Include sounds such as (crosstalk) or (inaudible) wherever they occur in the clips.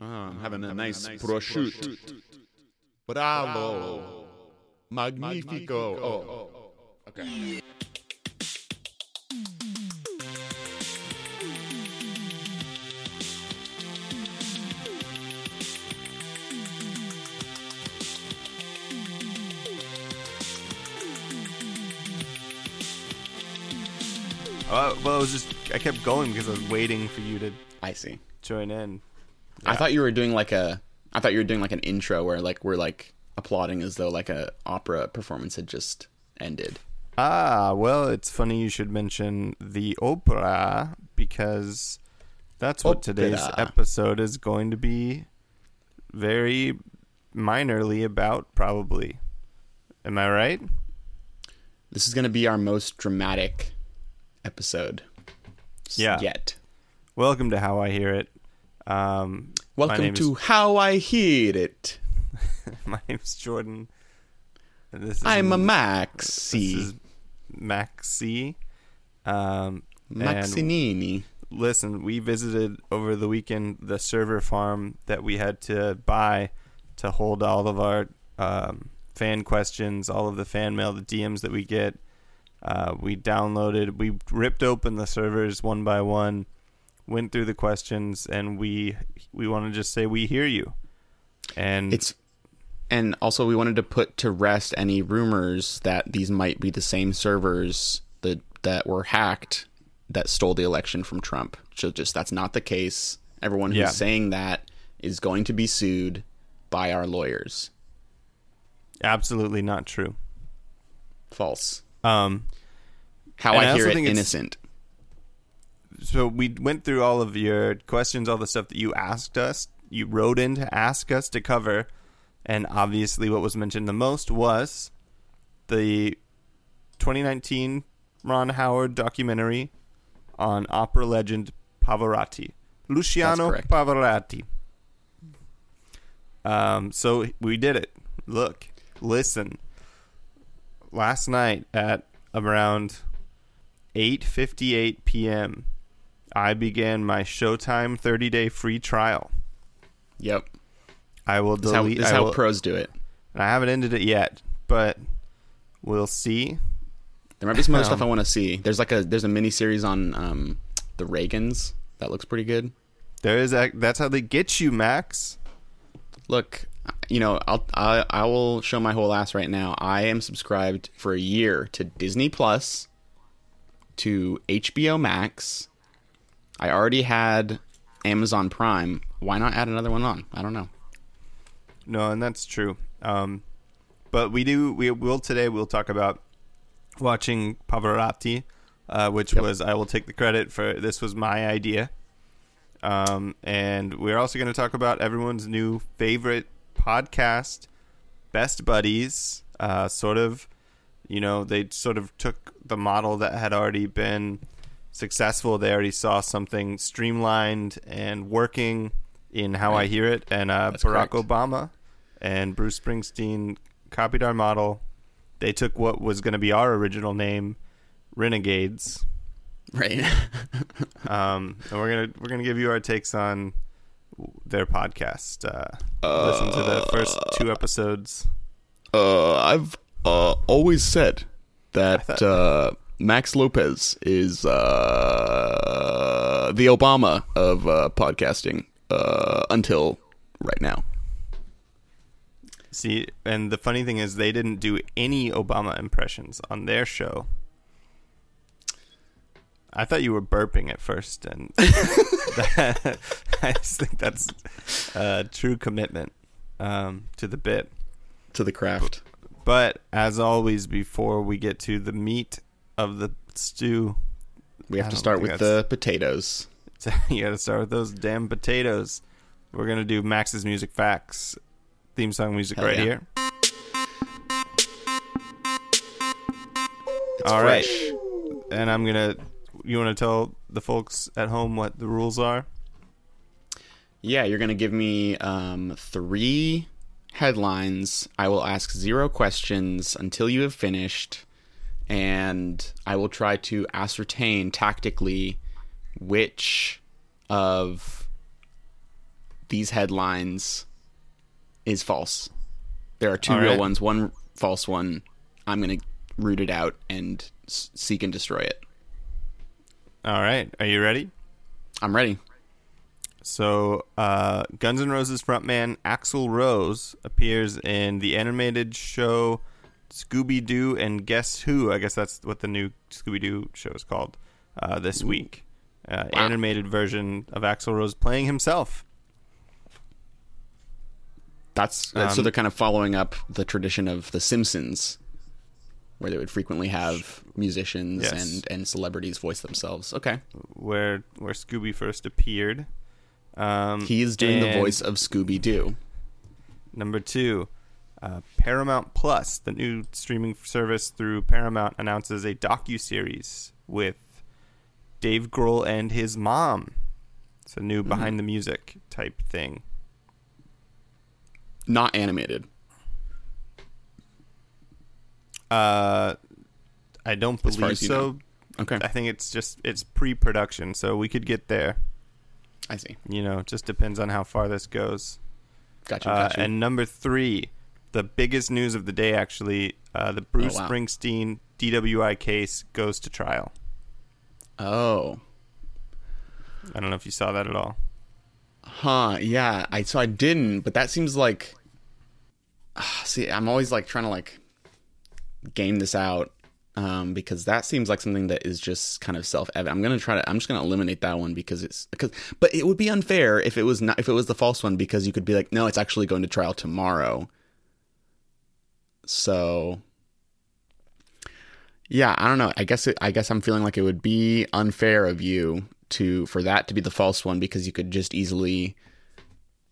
Oh, I'm having a nice prosciutto. Bravo. Magnifico. Oh, okay. Uh, well, I was just I kept going because I was waiting for you to I see. join in. I thought you were doing like a. I thought you were doing like an intro where like we're like applauding as though like a opera performance had just ended. Ah, well, it's funny you should mention the opera because that's what today's episode is going to be very minorly about, probably. Am I right? This is going to be our most dramatic episode. Yeah. Yet. Welcome to How I Hear It. Um, Welcome name to How I Hear It. (laughs) my name's Jordan. And This is I'm a this Maxi. is Maxi. Um, Maxinini. listen, we visited over the weekend the server farm that we had to buy to hold all of our um, fan questions, all of the fan mail, the DMs that we get. Uh, we downloaded, we ripped open the servers one by one, went through the questions, and we we want to just say we hear you. And It's and also we wanted to put to rest any rumors that these might be the same servers that that were hacked that stole the election from Trump. So just that's not the case. Everyone who's Yeah. saying that is going to be sued by our lawyers. absolutely not true. False. Um, How I I, hear it innocent. So we went through all of your questions, all the stuff that you asked us, you wrote in to ask us to cover, and obviously what was mentioned the most was the 2019 Ron Howard documentary on opera legend Pavarotti, Luciano. Pavarotti. Um, so we did it. Look, listen. Last night at around 8:58 p.m. I began my Showtime 30-day free trial. Yep. I will This is how, delete. this I, how will- pros do it. and I haven't ended it yet, but we'll see. There might be some other Um, stuff I want to see. There's like a there's a mini series on um, the Reagans that looks pretty good. There is a, that's how they get you, Max. Look, you know, I'll I, I will show my whole ass right now. I am subscribed for a year to Disney Plus, to HBO Max. I already had Amazon Prime. Why not add another one on? I don't know. No, and that's true. Um, but we do. We will today. We'll talk about watching Pavarotti, uh, which Yep. was I will take the credit for. This was my idea. Um, and we're also going to talk about everyone's new favorite podcast, Best Buddies. Uh, sort of, you know, they sort of took the model that had already been successful. They already saw something streamlined and working in How I Hear It, and uh, Barack correct. Obama and Bruce Springsteen copied our model. They took what was going to be our original name, Renegades, Right. (laughs) um, and we're gonna we're gonna give you our takes on their podcast. Uh, listen to the first two episodes. uh, I've uh, always said that uh, Max Lopez is uh, the Obama of uh, podcasting uh, until right now. See, and the funny thing is, they didn't do any Obama impressions on their show. I thought you were burping at first, and that, (laughs) I just think that's a true commitment um, to the bit. To the craft. But as always, before we get to the meat of the stew, We have I to start with that's- the potatoes. (laughs) you got to start with those damn potatoes. We're gonna do Max's music facts, theme song music Hell right yeah. here. It's All right. fresh. And I'm gonna. You want to tell the folks at home what the rules are? Yeah, you're going to give me um, three headlines. I will ask zero questions until you have finished, and I will try to ascertain tactically which of these headlines is false. There are two All real right. ones, one false one. I'm going to root it out and s- seek and destroy it. All right. Are you ready? I'm ready. So, uh, Guns N' Roses frontman Axl Rose appears in the animated show Scooby Doo and Guess Who? I guess that's what the new Scooby Doo show is called uh, this week. Uh, Wow. Animated version of Axl Rose playing himself. That's, that's so Um, they're kind of following up the tradition of The Simpsons, where they would frequently have musicians Yes. and, and celebrities voice themselves. Okay. where where Scooby first appeared. Um, He is doing the voice of Scooby Doo. Number two, uh, Paramount Plus, the new streaming service through Paramount, announces a docu series with Dave Grohl and his mom. It's a new Mm-hmm. behind the music type thing. Not animated. Uh, I don't believe so. know. Okay. I think it's just it's pre-production, so we could get there. I see. You know, it just depends on how far this goes. Gotcha. Uh, gotcha. and number three, the biggest news of the day, actually, uh, the Bruce Oh, wow. Springsteen DWI case goes to trial. oh. I don't know if you saw that at all. Huh, yeah. I so I didn't, but that seems like Ah, see, I'm always like trying to like game this out um because that seems like something that is just kind of self-evident. I'm going to try to I'm just going to eliminate that one because it's because but it would be unfair if it was not if it was the false one because you could be like no, it's actually going to trial tomorrow. So yeah, I don't know. I guess it, I guess I'm feeling like it would be unfair of you to for that to be the false one because you could just easily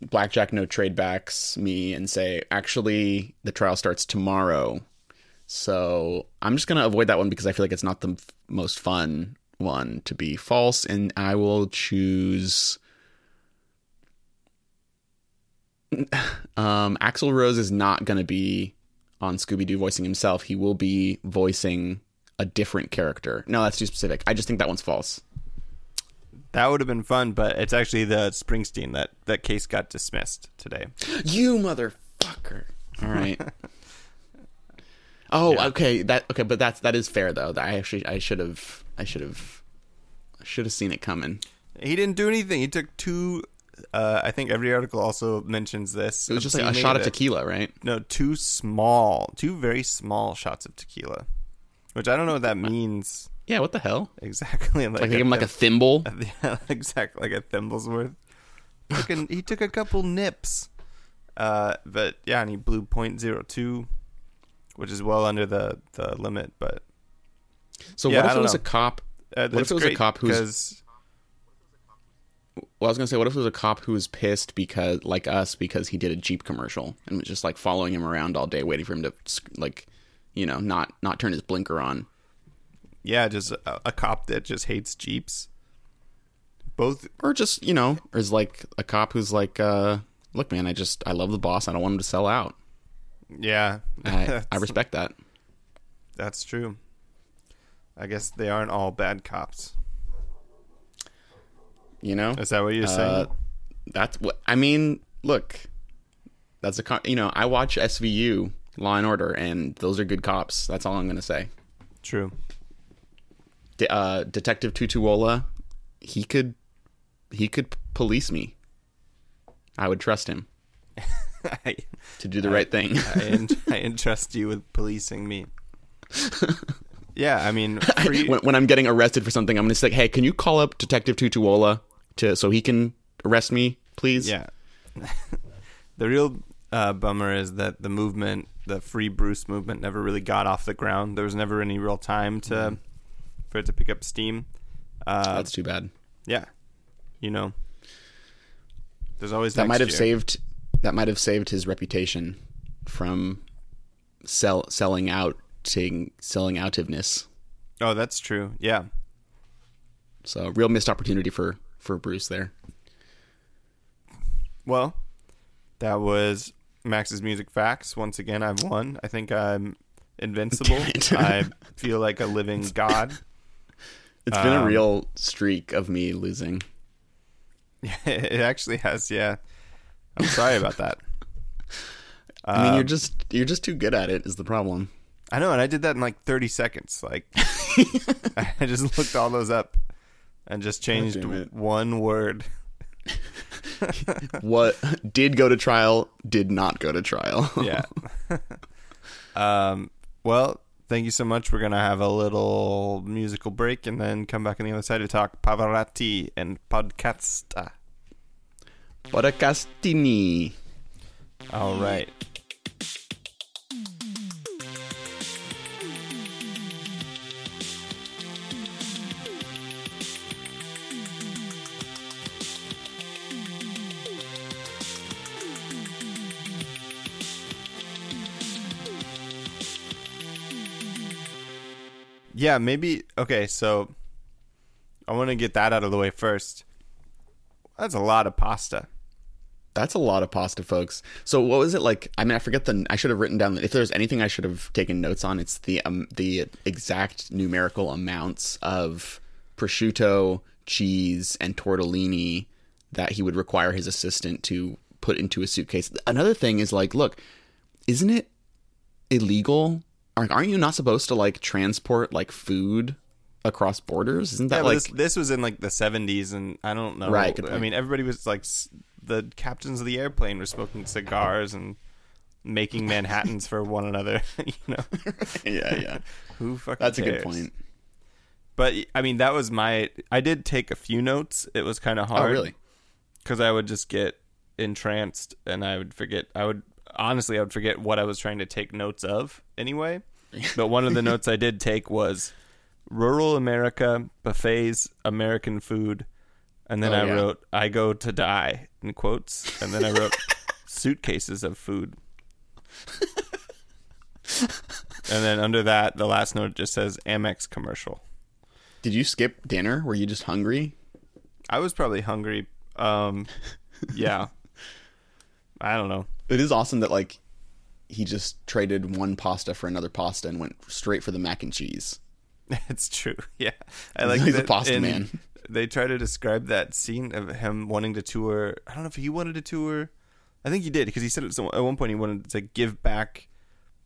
blackjack no trade backs me and say actually the trial starts tomorrow. So I'm just gonna avoid that one because I feel like it's not the f- most fun one to be false, and I will choose. (sighs) Um, Axl Rose is not to be on Scooby Doo voicing himself. He will be voicing a different character. No, that's too specific. I just think that one's false. That would have been fun, but it's actually the Springsteen that that case got dismissed today. You motherfucker! All right. (laughs) oh, Yeah. okay. That okay, but that's that is fair though. I actually I should have I should have I should have seen it coming. He didn't do anything. He took two. Uh, I think every article also mentions this. It was just like a shot of tequila, right? No, two small, two very small shots of tequila, which I don't know what that means Yeah. What the hell? exactly. (laughs) Like, give him like a thimble. (laughs) yeah, exactly like a thimble's worth. Took a, he took a couple nips, uh, but yeah, and he blew .02, which is well under the the limit. But So Yeah, what if it was know. a cop? uh, if it was a cop who's- Well, I was gonna say, what if it was a cop who was pissed because, like us, because he did a Jeep commercial and was just like following him around all day, waiting for him to, like, you know, not not turn his blinker on. yeah, just a, a cop that just hates jeeps. Both or just you know or is like a cop who's like uh look man i just i love the boss i don't want him to sell out yeah, i, I (laughs) respect that That's true. I guess they aren't all bad cops. You know? Is that what you're Uh, saying? that's what i mean look that's a co- you know i watch svu law and order and those are good cops. That's all i'm gonna say. True. De- uh detective tutuola he could he could police me. I would trust him. (laughs) I, to do the right thing. I, (laughs) I entrust you with policing me. (laughs) Yeah, I mean, when, when i'm getting arrested for something i'm gonna say hey can you call up detective tutuola to so he can arrest me please yeah. (laughs) the real uh, bummer is that the movement, the Free Bruce movement, never really got off the ground. There was never any real time to for it to pick up steam. Uh, that's too bad yeah, you know, there's always that might have year. saved that might have saved his reputation from sell selling out selling outiveness. Oh, that's true. Yeah, So real missed opportunity for for Bruce there. Well, that was Max's music facts. Once again, I've won. I think I'm invincible. (laughs) I feel like a living god. (laughs) It's been a Um, real streak of me losing. (laughs) it actually has, yeah. I'm sorry about that. I mean, you're Um, just you're just too good at it. Is the problem? I know, and I did that in like 30 seconds. Like, I just looked all those up and just changed one word. (laughs) What did go to trial did not go to trial. (laughs) Yeah. (laughs) um. Well, thank you so much. We're gonna have a little musical break and then come back on the other side to talk Pavarotti and Podcasta. Podcastini. All right. Yeah, maybe. Okay, so I want to get that out of the way first. That's a lot of pasta. That's a lot of pasta, folks. So what was it like? I mean, I forget the. I should have written down. That if there's anything I should have taken notes on, it's the um, the exact numerical amounts of prosciutto, cheese, and tortellini that he would require his assistant to put into a suitcase. Another thing is like, look, isn't it illegal? Aren't aren't you not supposed to like transport like food across borders? Isn't that Yeah, like this, this was in like the 70s, and I don't know. Right, I mean, everybody was like, s- the captains of the airplane were smoking cigars and making Manhattans for one another. (laughs) you know, (laughs) yeah, yeah. who fucking That's a good point. But I mean, that was my. I did take a few notes. It was kind of oh, hard. Oh, really? Because I would just get entranced, and I would forget. I would honestly, I would forget what I was trying to take notes of anyway. (laughs) But one of the notes I did take was rural America buffets, American food, and then Oh, I yeah. wrote "I go to die" in quotes, and then I wrote (laughs) suitcases of food. and then under that, the last note just says Amex commercial. Did you skip dinner? Were you just hungry? I was probably hungry. Um, yeah. I don't know. It is awesome that like he just traded one pasta for another pasta and went straight for the mac and cheese. (laughs) It's true. (laughs) Yeah, I like He's a pasta in- man. They try to describe that scene of him wanting to tour. I don't know if he wanted to tour. I think he did because he said at one point he wanted to give back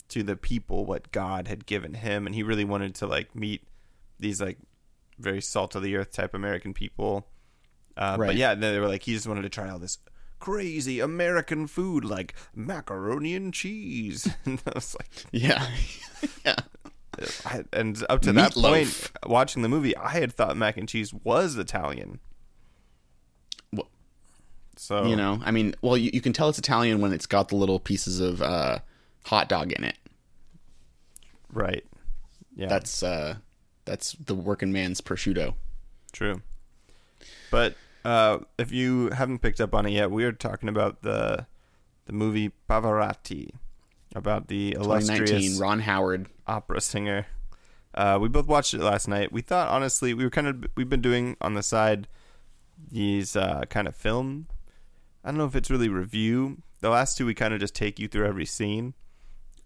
to the people what God had given him, and he really wanted to like meet these like very salt of the earth type American people. Uh, But yeah, they were like he just wanted to try all this crazy American food like macaroni and cheese, (laughs) and I was like. Yeah. (laughs) yeah. I, and up to that Meatloaf. point, watching the movie, I had thought mac and cheese was Italian. Well, So You know, I mean, well, you, you can tell it's Italian when it's got the little pieces of uh, hot dog in it. right? Yeah, That's uh, that's the working man's prosciutto. true. But uh, if you haven't picked up on it yet, we are talking about the the movie Pavarotti, about the 2019, illustrious Ron Howard. opera singer. Uh, we both watched it last night. We thought honestly we were kind of we've been doing on the side these uh, kind of film. I don't know if it's really review. The last two we kind of just take you through every scene,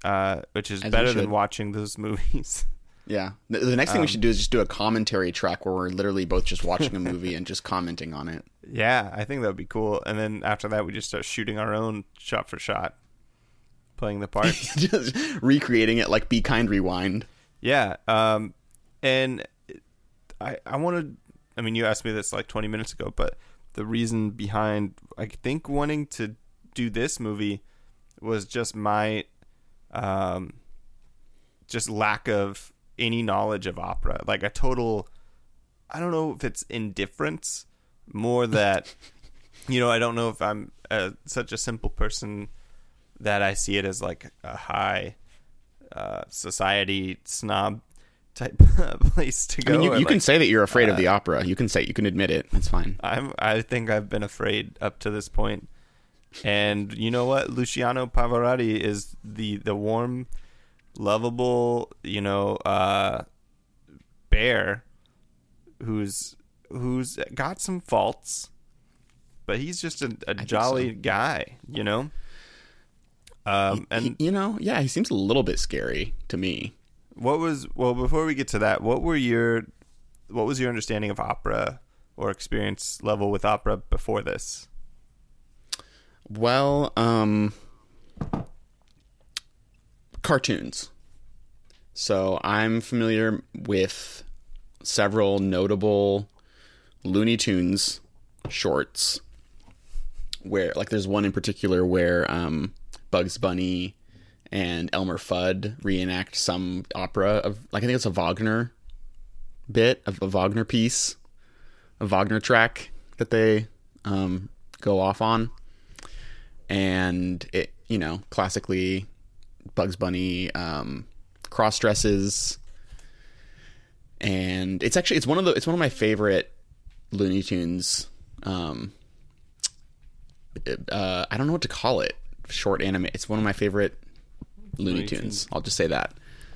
uh, which is As better than watching those (laughs) movies. Yeah. The, the next thing Um, we should do is just do a commentary track where we're literally both just watching a movie and just commenting on it. (laughs) yeah, I think that would be cool. And then after that, we just start shooting our own shot for shot, playing the part, (laughs) just recreating it like Be Kind Rewind. Yeah. Um, and I I wanted. I mean, you asked me this like 20 minutes ago, but the reason behind I think wanting to do this movie was just my um just lack of any knowledge of opera, like a total. I don't know if it's indifference, more that (laughs) you know. I don't know if I'm uh such a simple person that I see it as like a high uh, society snob type (laughs) place to I go. mean, you, you can like, say that you're afraid of the opera. You can say you can admit it. It's fine. I'm. I think I've been afraid up to this point, and you know what? Luciano Pavarotti is the the warm, lovable, you know, uh, bear who's who's got some faults, but he's just a, a jolly so. guy, you know. Um, and He- you know, yeah, he seems a little bit scary to me. What was well before we get to that? What were your what was your understanding of opera or experience level with opera before this? Well, um, cartoons. So I'm familiar with several notable Looney Tunes shorts. Where, like, there's one in particular where um, Bugs Bunny and Elmer Fudd reenact some opera of, like, I think it's a Wagner bit of a Wagner piece, a Wagner track that they um, go off on, and it, you know, classically Bugs Bunny um, cross dresses, and it's actually it's one of the it's one of my favorite Looney Tunes. Um, uh, I don't know what to call it. Short anime. It's one of my favorite Looney, Looney Tunes. Tunes. I'll just say that.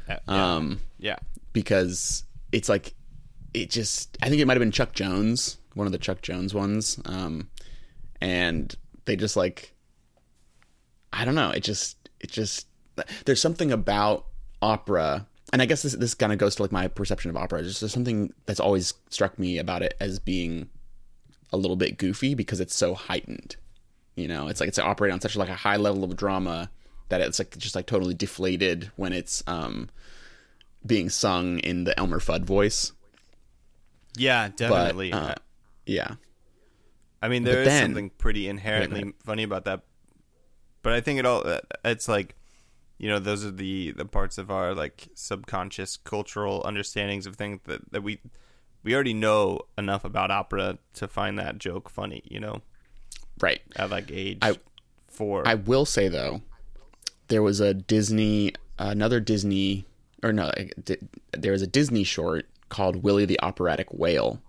Uh, yeah. Um, yeah. because it's like it just I think it might have been Chuck Jones, one of the Chuck Jones ones. Um and they just like I don't know, it just it just there's something about opera and I guess this this kind of goes to like my perception of opera. Just there's something that's always struck me about it as being a little bit goofy because it's so heightened. You know, it's like it's operating on such like a high level of drama that it's like just like totally deflated when it's um being sung in the Elmer Fudd voice. Yeah, But definitely. uh, yeah, I mean, but there is then- something pretty inherently funny about that. But I think it all uh, it's like, you know, those are the the parts of our like subconscious cultural understandings of things that that we we already know enough about opera to find that joke funny. You know, right. at like age I- four. I will say though, there was a Disney, another Disney, or no, there was a Disney short called Willie the Operatic Whale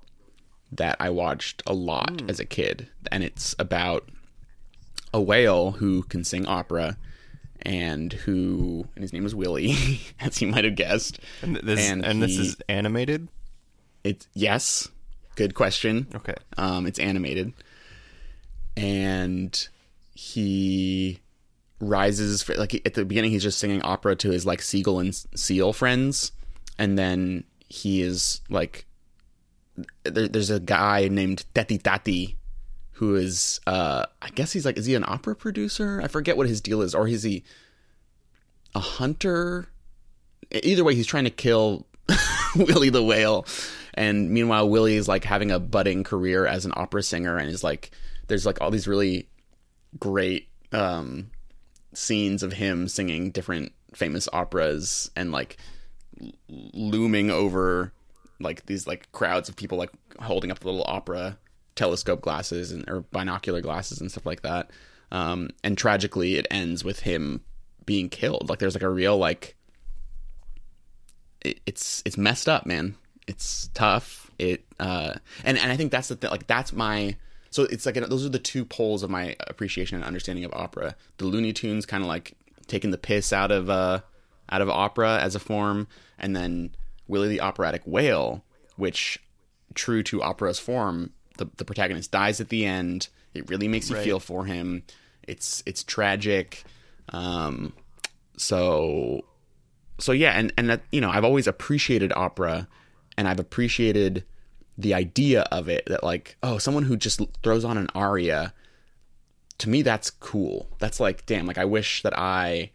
that I watched a lot hmm. as a kid, and it's about a whale who can sing opera. And who, and his name was Willie, (laughs) as you might have guessed. and this and and, this is animated. It's yes, good question. Okay. Um, it's animated, and he rises for, like at the beginning. He's just singing opera to his like seagull and seal friends, and then he is like, there, there's a guy named Tati Tati, who is uh, I guess he's like, is he an opera producer? I forget what his deal is, or is he a hunter? Either way, he's trying to kill (laughs) Willie the whale. And meanwhile, Willie is like having a budding career as an opera singer and is like, there's like all these really great um, scenes of him singing different famous operas and like looming over like these like crowds of people like holding up the little opera telescope glasses and or binocular glasses and stuff like that. Um, and tragically, it ends with him being killed. Like there's like a real like it, it's it's messed up, man. It's tough. It uh, and and I think that's the thing. Like that's my so it's like those are the two poles of my appreciation and understanding of opera. The Looney Tunes kind of like taking the piss out of uh out of opera as a form, and then Willie the Operatic Whale, which true to opera's form, the the protagonist dies at the end. It really makes you Right. feel for him. It's it's tragic. Um, so so yeah, and and that you know I've always appreciated opera, and I've appreciated the idea of it that like oh someone who just throws on an aria. To me, that's cool. That's like damn. Like I wish that I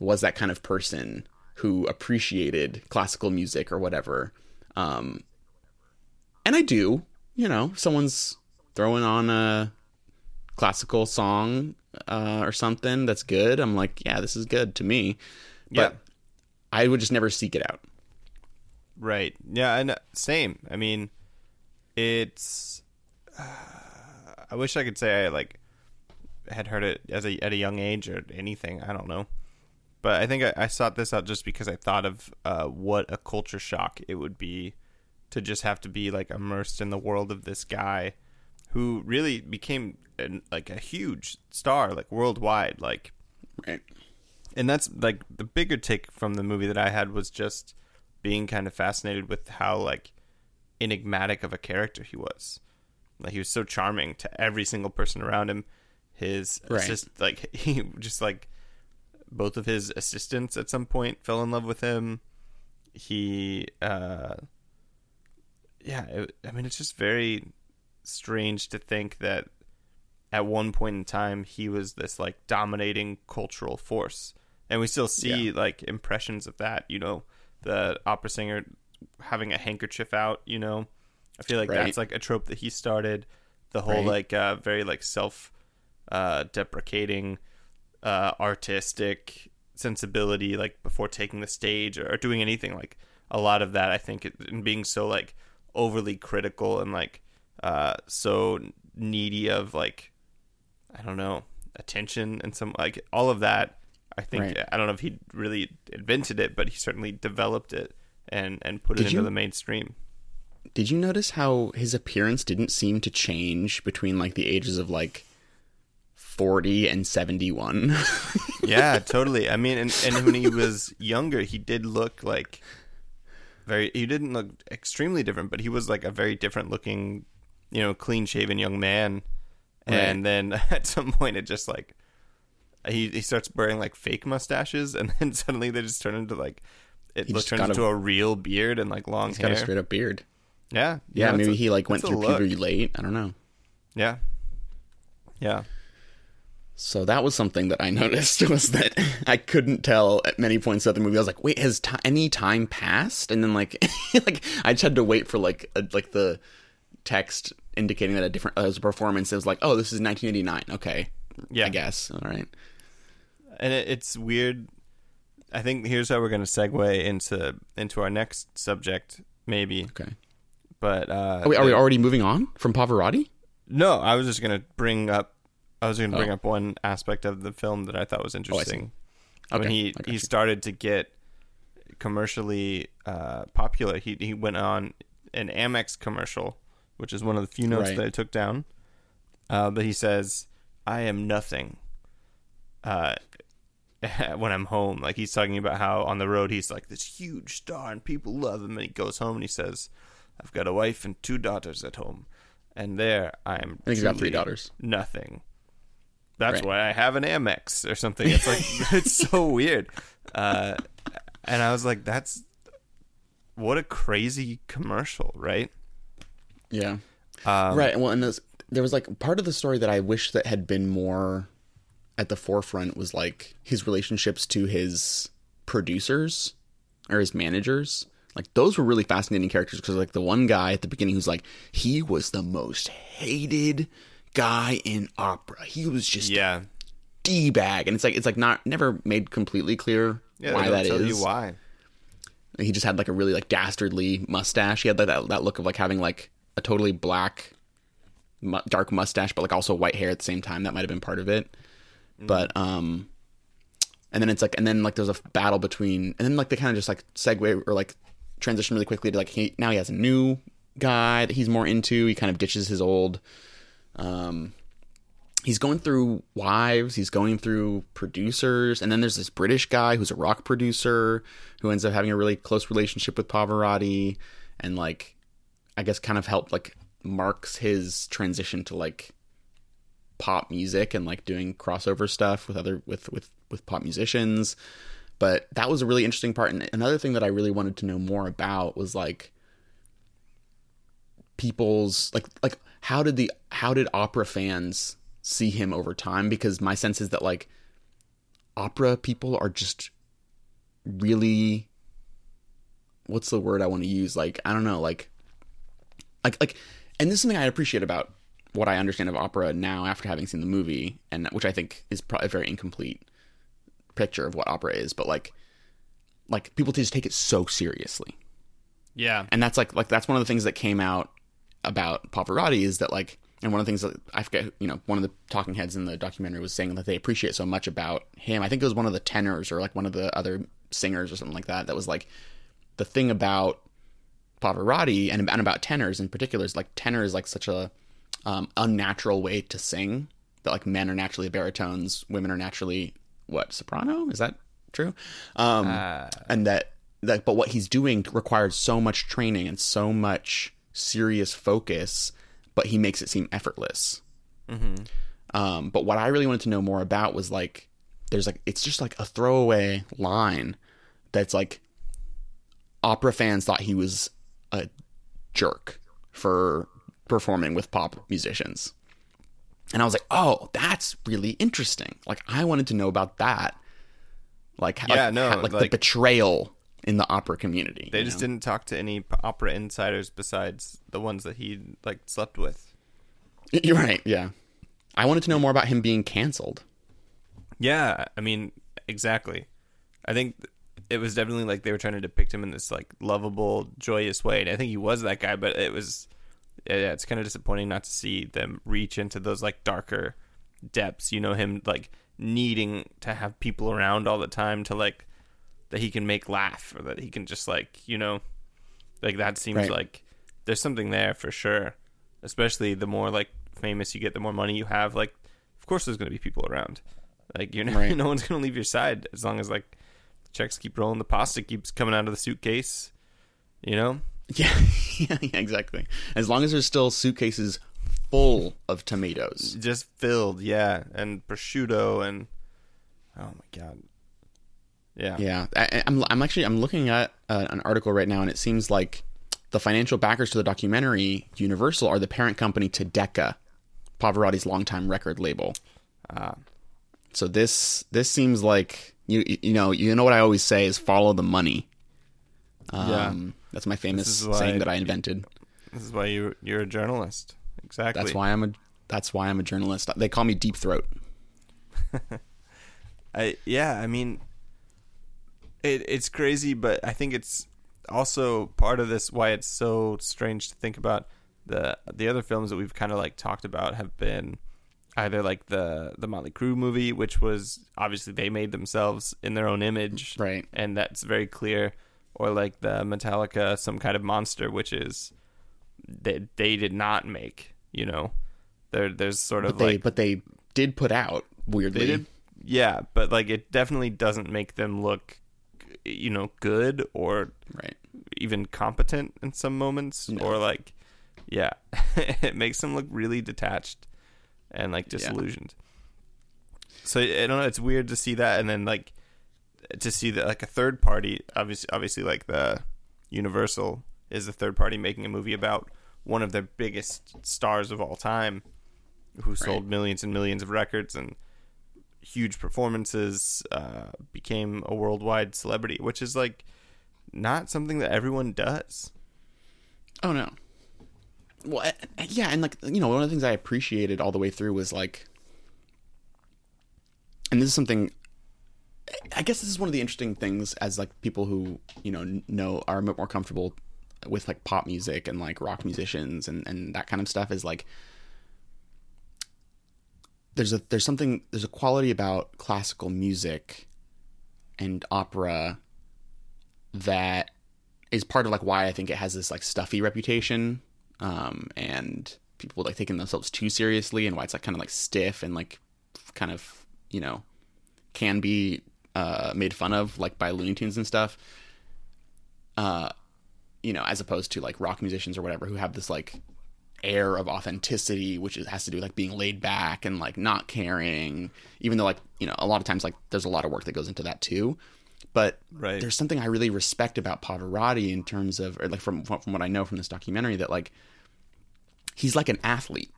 was that kind of person who appreciated classical music or whatever. Um, and I do. You know, someone's throwing on a classical song uh, or something that's good. I'm like, yeah, this is good to me. But Yeah. I would just never seek it out. Right. Yeah, and uh, same. I mean, it's. Uh, I wish I could say I like had heard it as a at a young age or anything. I don't know, but I think I, I sought this out just because I thought of uh, what a culture shock it would be to just have to be like immersed in the world of this guy who really became an, like a huge star, like worldwide, like Right. and that's like the bigger take from the movie that I had was just being kind of fascinated with how like enigmatic of a character he was. Like he was so charming to every single person around him. His Right. assist, like (laughs) he just like both of his assistants at some point fell in love with him. He, uh, yeah, it, I mean, it's just very strange to think that at one point in time he was this like dominating cultural force and we still see Yeah. like impressions of that you know the opera singer having a handkerchief out you know i feel like Right. that's like a trope that he started the whole Right. like uh very like self uh deprecating uh artistic sensibility like before taking the stage or, or doing anything like a lot of that i think it, and being so like overly critical and like uh so needy of like i don't know attention and some like all of that i think Right. i don't know if he really invented it but he certainly developed it and and put it Did into you- the mainstream Did you notice how his appearance didn't seem to change between like the ages of like 40 and 71? (laughs) yeah, totally. I mean, and, and when he was younger, he did look like very. He didn't look extremely different, but he was like a very different looking, you know, clean shaven young man. And then (laughs) at some point, it just like he he starts wearing like fake mustaches, (laughs) and then suddenly they just turn into like it He just turns got a- into a real beard and like long He's hair. got a straight up beard. yeah, Yeah, that's maybe a- he like went through puberty late. I don't know. Yeah, yeah. So that was something that I (laughs) noticed was that I couldn't tell at many points of the movie. I was like, "Wait, has ti any time passed?" And then like, (laughs) like I just had to wait for like a, like the text indicating that a different uh, it was a performance. It was like, "Oh, this is 1989." Okay, Yeah. I guess. All right. and it, it's weird. I think here's how we're going to segue into into our next subject, maybe. Okay. But uh, Are we, are we already moving on from Pavarotti? No, I was just going to bring up. I was going to bring Oh. up one aspect of the film that I thought was interesting. Okay, When he he you. started to get commercially uh, popular, he he went on an Amex commercial, which is one of the few notes Right. that I took down. Uh, but he says, "I am nothing." Uh, (laughs) when I'm home, like he's talking about how on the road he's like this huge star and people love him, and he goes home and he says, "I've got a wife and two daughters at home, and there I am." I think he's got three daughters. Nothing. That's Right. why I have an Amex or something. It's like (laughs) (laughs) it's so weird. Uh, and I was like, "That's what a crazy commercial, right?" Yeah. Um, right. Well, and this, there was like part of the story that I wish that had been more at the forefront was like his relationships to his producers or his managers. Like those were really fascinating characters because like the one guy at the beginning who's like he was the most hated guy in opera. He was just Yeah. d bag, and it's like it's like not never made completely clear Yeah. why that tell is. you why. He just had like a really like dastardly mustache. He had like that that look of like having like a totally black, mu- dark mustache, but like also white hair at the same time. That might have been part of it. But um, and then it's like and then like there's a battle between and then like they kind of just like segue or like transition really quickly to like he now he has a new guy that he's more into. He kind of ditches his old. Um, he's going through wives, he's going through producers, and then there's this British guy who's a rock producer who ends up having a really close relationship with Pavarotti, and like, I guess kind of helped like marks his transition to like pop music and like doing crossover stuff with other with with with pop musicians. But that was a really interesting part. And another thing that I really wanted to know more about was like people's like like how did the how did opera fans see him over time? Because my sense is that like opera people are just really what's the word I want to use? Like I don't know like like like and this is something I appreciate about what I understand of opera now after having seen the movie and which I think is probably a very incomplete picture of what opera is but like like people just take it so seriously. Yeah. and that's like like that's one of the things that came out about Pavarotti is that like and one of the things that I forget you know one of the talking heads in the documentary was saying that they appreciate so much about him. I think it was one of the tenors or like one of the other singers or something like that that was like the thing about Pavarotti and, and about tenors in particular is like tenor is like such a um, unnatural way to sing that like men are naturally baritones women are naturally what soprano? Is that true? Um, and that that but what he's doing requires so much training and so much serious focus but he makes it seem effortless um, but what i really wanted to know more about was like there's like it's just like a throwaway line that's like opera fans thought he was a jerk for performing with pop musicians and I was like, oh, that's really interesting. Like I wanted to know about that. Like, how- Yeah, like, no, how- like, the betrayal in the opera community. They just know? didn't talk to any opera insiders besides the ones that he like slept with. You're right. Yeah, I wanted to know more about him being canceled. Yeah, I mean, exactly. I think it was definitely like they were trying to depict him in this like lovable, joyous way, and I think he was that guy. But it was, yeah, it's kind of disappointing not to see them reach into those like darker depths. You know, him like needing to have people around all the time to like that he can make laugh or that he can just like you know, like that seems Right. like there's something there for sure. Especially the more like famous you get, the more money you have. Like, of course, there's going to be people around. Like you know Right. (laughs) no one's gonna leave your side as long as like the checks keep rolling, the pasta keeps coming out of the suitcase. You know, Yeah, (laughs) yeah, yeah, exactly. As long as there's still suitcases full of tomatoes. just filled, yeah, and prosciutto and oh my god, yeah, Yeah, I, I'm. I'm actually. I'm looking at uh, an article right now, and it seems like the financial backers to the documentary, Universal, are the parent company to Decca, Pavarotti's longtime record label. Ah. So this this seems like you you know you know what I always say is follow the money. Um, that's my famous saying that I invented. This is why you you're a journalist, exactly. That's why I'm a that's why I'm a journalist. They call me Deep Throat. (laughs) I yeah, I mean, it it's crazy, but I think it's also part of this why it's so strange to think about the the other films that we've kind of like talked about have been either like the the Motley Crue movie, which was obviously they made themselves in their own image, Right. and that's very clear, or like the Metallica, some kind of monster, which is they they did not make, you know. There, there's sort But of they like but they did put out weirdly. did, yeah, but like it definitely doesn't make them look, you know, good or Right. even competent in some moments, No. or like, yeah, (laughs) it makes them look really detached and like Yeah. disillusioned. So I don't know. It's weird to see that, and then like to see that like a third party, obviously, obviously like the Universal is the third party making a movie about one of their biggest stars of all time, who sold millions and millions of records and huge performances, uh, became a worldwide celebrity, which is like not something that everyone does. Oh no. Well, yeah, and like you know, one of the things I appreciated all the way through was like, and this is something. I guess this is one of the interesting things as like people who you know know are a bit more comfortable with like pop music and like rock musicians and and that kind of stuff is like there's a there's something there's a quality about classical music and opera that is part of like why I think it has this like stuffy reputation, um, and people like taking themselves too seriously, and why it's like kind of like stiff and like kind of you know can be uh, made fun of like by Looney Tunes and stuff. Uh, you know, as opposed to like rock musicians or whatever who have this like air of authenticity, which is, has to do with like being laid back and like not caring, even though like you know a lot of times like there's a lot of work that goes into that too. But Right. there's something I really respect about Pavarotti in terms of, or like from from what I know from this documentary, that like he's like an athlete.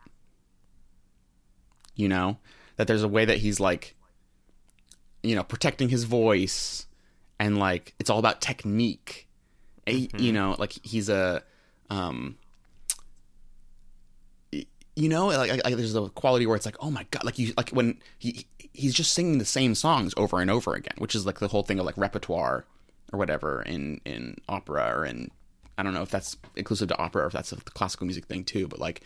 You know, that there's a way that he's like, you know, protecting his voice, and like it's all about technique. He- You know, like he's a, um, you know, like, like, there's a quality where it's like, oh my god, like you like when he he's just singing the same songs over and over again, which is like the whole thing of like repertoire or whatever in in opera or in I don't know if that's inclusive to opera or if that's a classical music thing too, but like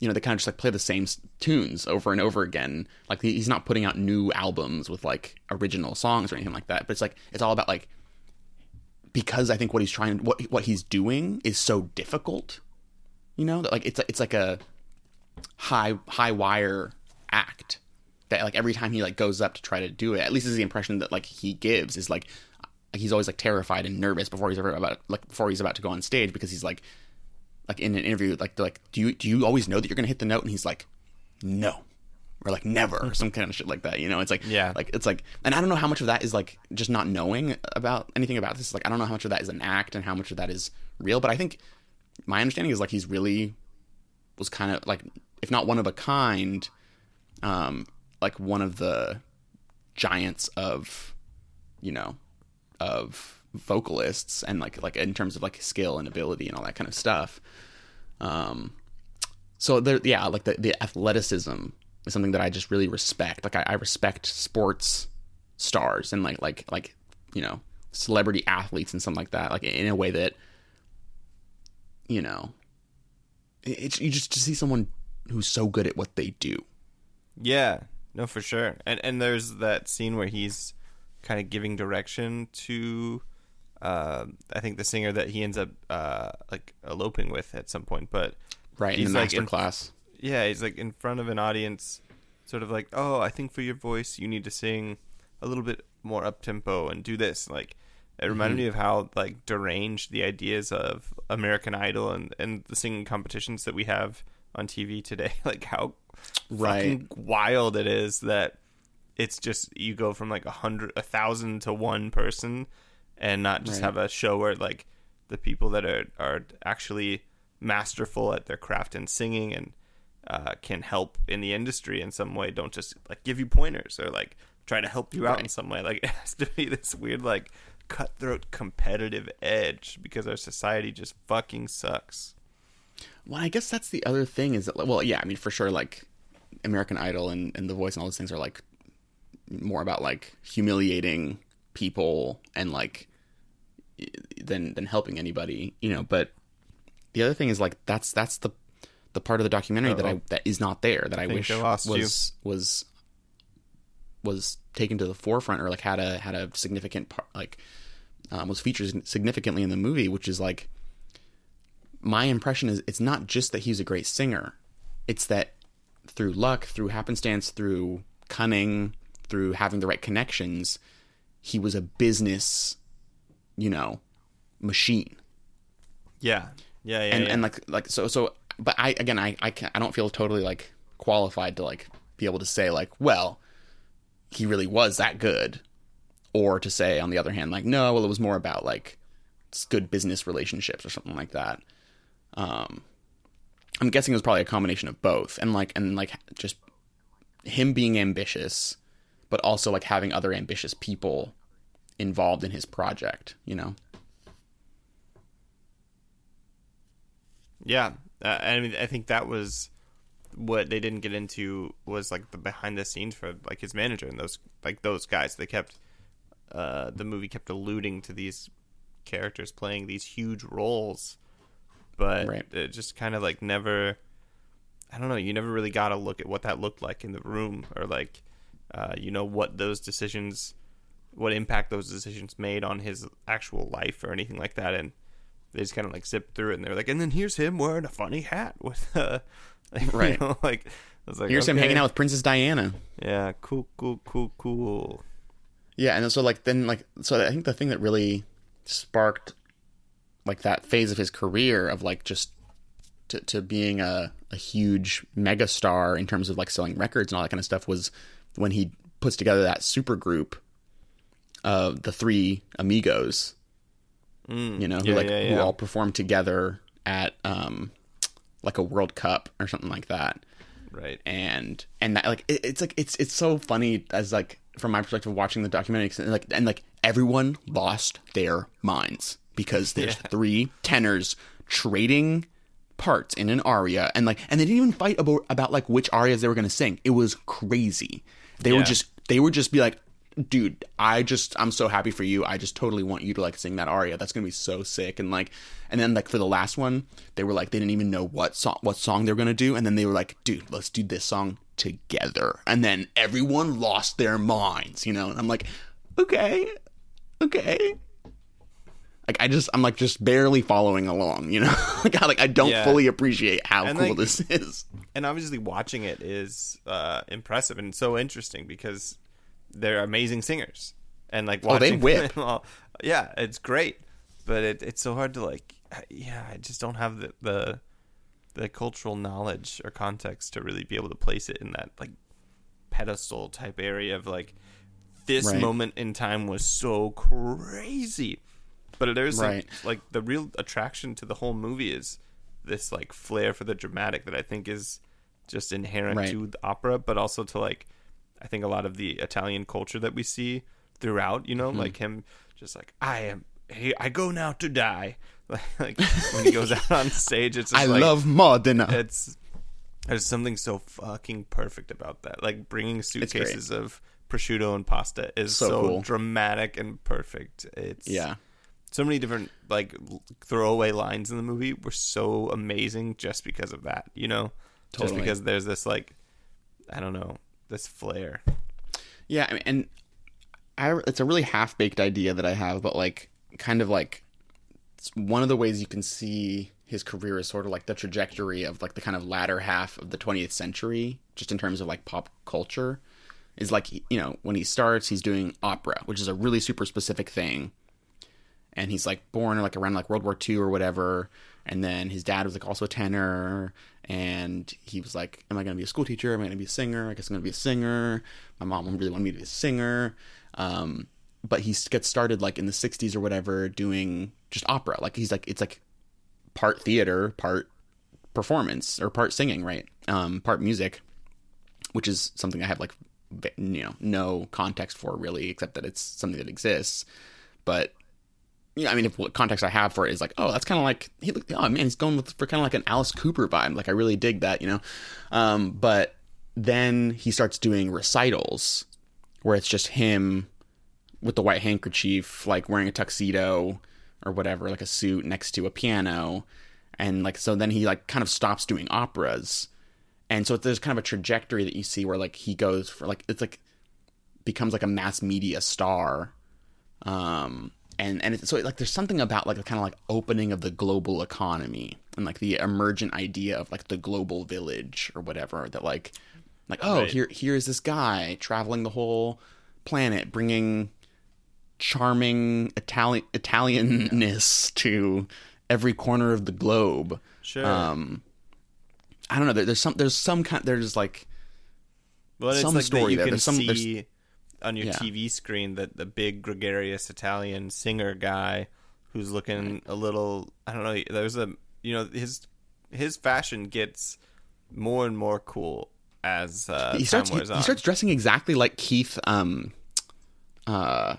you know they kind of just like play the same tunes over and over again. Like he's not putting out new albums with like original songs or anything like that, but it's like it's all about like because I think what he's trying what what he's doing is so difficult. You know, that like it's it's like a high high wire act that like every time he like goes up to try to do it, at least is the impression that like he gives is like he's always like terrified and nervous before he's ever about like before he's about to go on stage because he's like like in an interview like like do you do you always know that you're gonna hit the note? And he's like no. Or like never. Or some kind of shit like that you know? It's like Yeah. like it's like and i don't know how much of that is like just not knowing about anything about this. Like i don't know how much of that is an act and how much of that is real but i think my understanding is like he's really was kind of like if not one of a kind um, like one of the giants of, you know, of vocalists and like like in terms of like skill and ability and all that kind of stuff. Um, so there, yeah, like the the athleticism is something that I just really respect. Like I, I respect sports stars and like like like you know celebrity athletes and something like that. Like in a way that you know, it's you just to see someone who's so good at what they do. Yeah, no, for sure. And and there's that scene where he's kind of giving direction to, uh, I think the singer that he ends up uh, like eloping with at some point. But right in he's the like master in- class. yeah, he's like in front of an audience, sort of like, oh, I think for your voice you need to sing a little bit more up tempo and do this. Like, it reminded Mm-hmm. me of how like deranged the ideas of American Idol and and the singing competitions that we have on TV today. (laughs) like how Right. fucking wild it is that it's just you go from like a hundred, a thousand to one person, and not just Right. have a show where like the people that are are actually masterful at their craft and singing and uh, can help in the industry in some way don't just like give you pointers or like try to help you out in some way like (laughs) it has to be this weird like cutthroat competitive edge because our society just fucking sucks Well, I guess that's the other thing is that well, yeah, I mean for sure like American Idol and, and The Voice and all those things are like more about like humiliating people and like than than helping anybody, you know, but the other thing is like that's that's the the part of the documentary that I Uh-oh. that is not there that I, think wish I lost you. was was was taken to the forefront or like had a had a significant part like um, was featured significantly in the movie, which is like my impression is it's not just that he's a great singer, it's that through luck, through happenstance, through cunning, through having the right connections, he was a business, you know, machine. Yeah. Yeah yeah, and yeah. and like like so so but i again i i can't, i don't feel totally like qualified to like be able to say like well he really was that good. Or to say on the other hand like no well it was more about like good business relationships or something like that um i'm guessing it was probably a combination of both and like and like just him being ambitious but also like having other ambitious people involved in his project you know Yeah, uh, I mean, I think that was what they didn't get into was like the behind the scenes for like his manager and those like those guys. They kept uh, the movie kept alluding to these characters playing these huge roles, but Right. it just kind of like never. I don't know. You never really got to look at what that looked like in the room, or like, uh, you know, what those decisions, what impact those decisions made on his actual life or anything like that. And they just kind of like zipped through it, and they're like, and then here's him wearing a funny hat with, (laughs) uh, like, you Right. know, like, I was like, here's him hanging out with princess diana Yeah, cool, cool, cool, cool. Yeah, and so like then like so I think the thing that really sparked like that phase of his career of like just to, to being a, a huge megastar in terms of like selling records and all that kind of stuff was when he puts together that super group of the three amigos you know who Yeah, like yeah, who all performed together at um like a world cup or something like that. Right. and and that like it, it's like it's it's so funny as like from my perspective watching the documentary 'cause, like and like everyone lost their minds because there's Yeah. three tenors trading parts in an aria and like and they didn't even fight about about like which arias they were going to sing. It was crazy. They Yeah. would just they would just be like dude i just i'm so happy for you. I just totally want you to like sing that aria. That's gonna be so sick. And like and then like for the last one they were like they didn't even know what song what song they were gonna do and then they were like dude let's do this song together. And then everyone lost their minds you know? And i'm like okay okay like i just i'm like just barely following along you know (laughs) like I, like i don't Yeah. fully appreciate how And, cool like, this is and obviously watching it is uh, impressive and so interesting because they're amazing singers and like Oh, they watching (laughs) whip. them all- yeah it's great but it, it's so hard to like yeah i just don't have the, the the cultural knowledge or context to really be able to place it in that like pedestal type area of like this Right. moment in time was so crazy but there's Right. like, like the real attraction to the whole movie is this like flair for the dramatic that I think is just inherent Right. to the opera, but also to like I think a lot of the Italian culture that we see throughout. You know, Mm-hmm. like him just like I am. Hey, I go now to die. (laughs) Like when he goes out on stage, it's (laughs) just I like, love Modena. it's there's something so fucking perfect about that. Like bringing suitcases of prosciutto and pasta is So so, cool. dramatic and perfect. It's yeah. So many different like throwaway lines in the movie were so amazing just because of that. You know, just because there's this like I don't know this flair. Yeah, I mean, and I it's a really half baked idea that I have, but like kind of like one of the ways you can see his career is sort of like the trajectory of like the kind of latter half of the 20th century, just in terms of like pop culture. Is like you know when he starts, he's doing opera, which is a really super specific thing, and he's like born like around like World War II or whatever. And then his dad was like also a tenor, and he was like, "Am I going to be a school teacher? Am I going to be a singer? I guess I'm going to be a singer." My mom really wanted me to be a singer, um, but he gets started like in the '60s or whatever doing just opera. Like he's like it's like part theater, part performance, or part singing, right? Um, part music, which is something I have like you know no context for really, except that it's something that exists. But yeah, I mean, if what context I have for it is like, oh, that's kind of like he oh man, he's going with for kind of like an Alice Cooper vibe. Like I really dig that, you know. Um, but then he starts doing recitals where it's just him with the white handkerchief, like wearing a tuxedo or whatever, like a suit next to a piano, and like so then he like kind of stops doing operas, and so there's kind of a trajectory that you see where like he goes for like it's like becomes like a mass media star um and and it's, so like there's something about like the kind of like opening of the global economy and like the emergent idea of like the global village or whatever that like like oh Right. here here's this guy traveling the whole planet bringing charming Italian Italianness to every corner of the globe Sure. um I don't know there, there's some there's some kind there's like Well, it's some like story that you there. can There's some- there's- see on your Yeah. TV screen that the big gregarious Italian singer guy who's looking a little I don't know. There's a you know his his fashion gets more and more cool as uh, he starts he, he starts dressing exactly like Keith. Um, uh,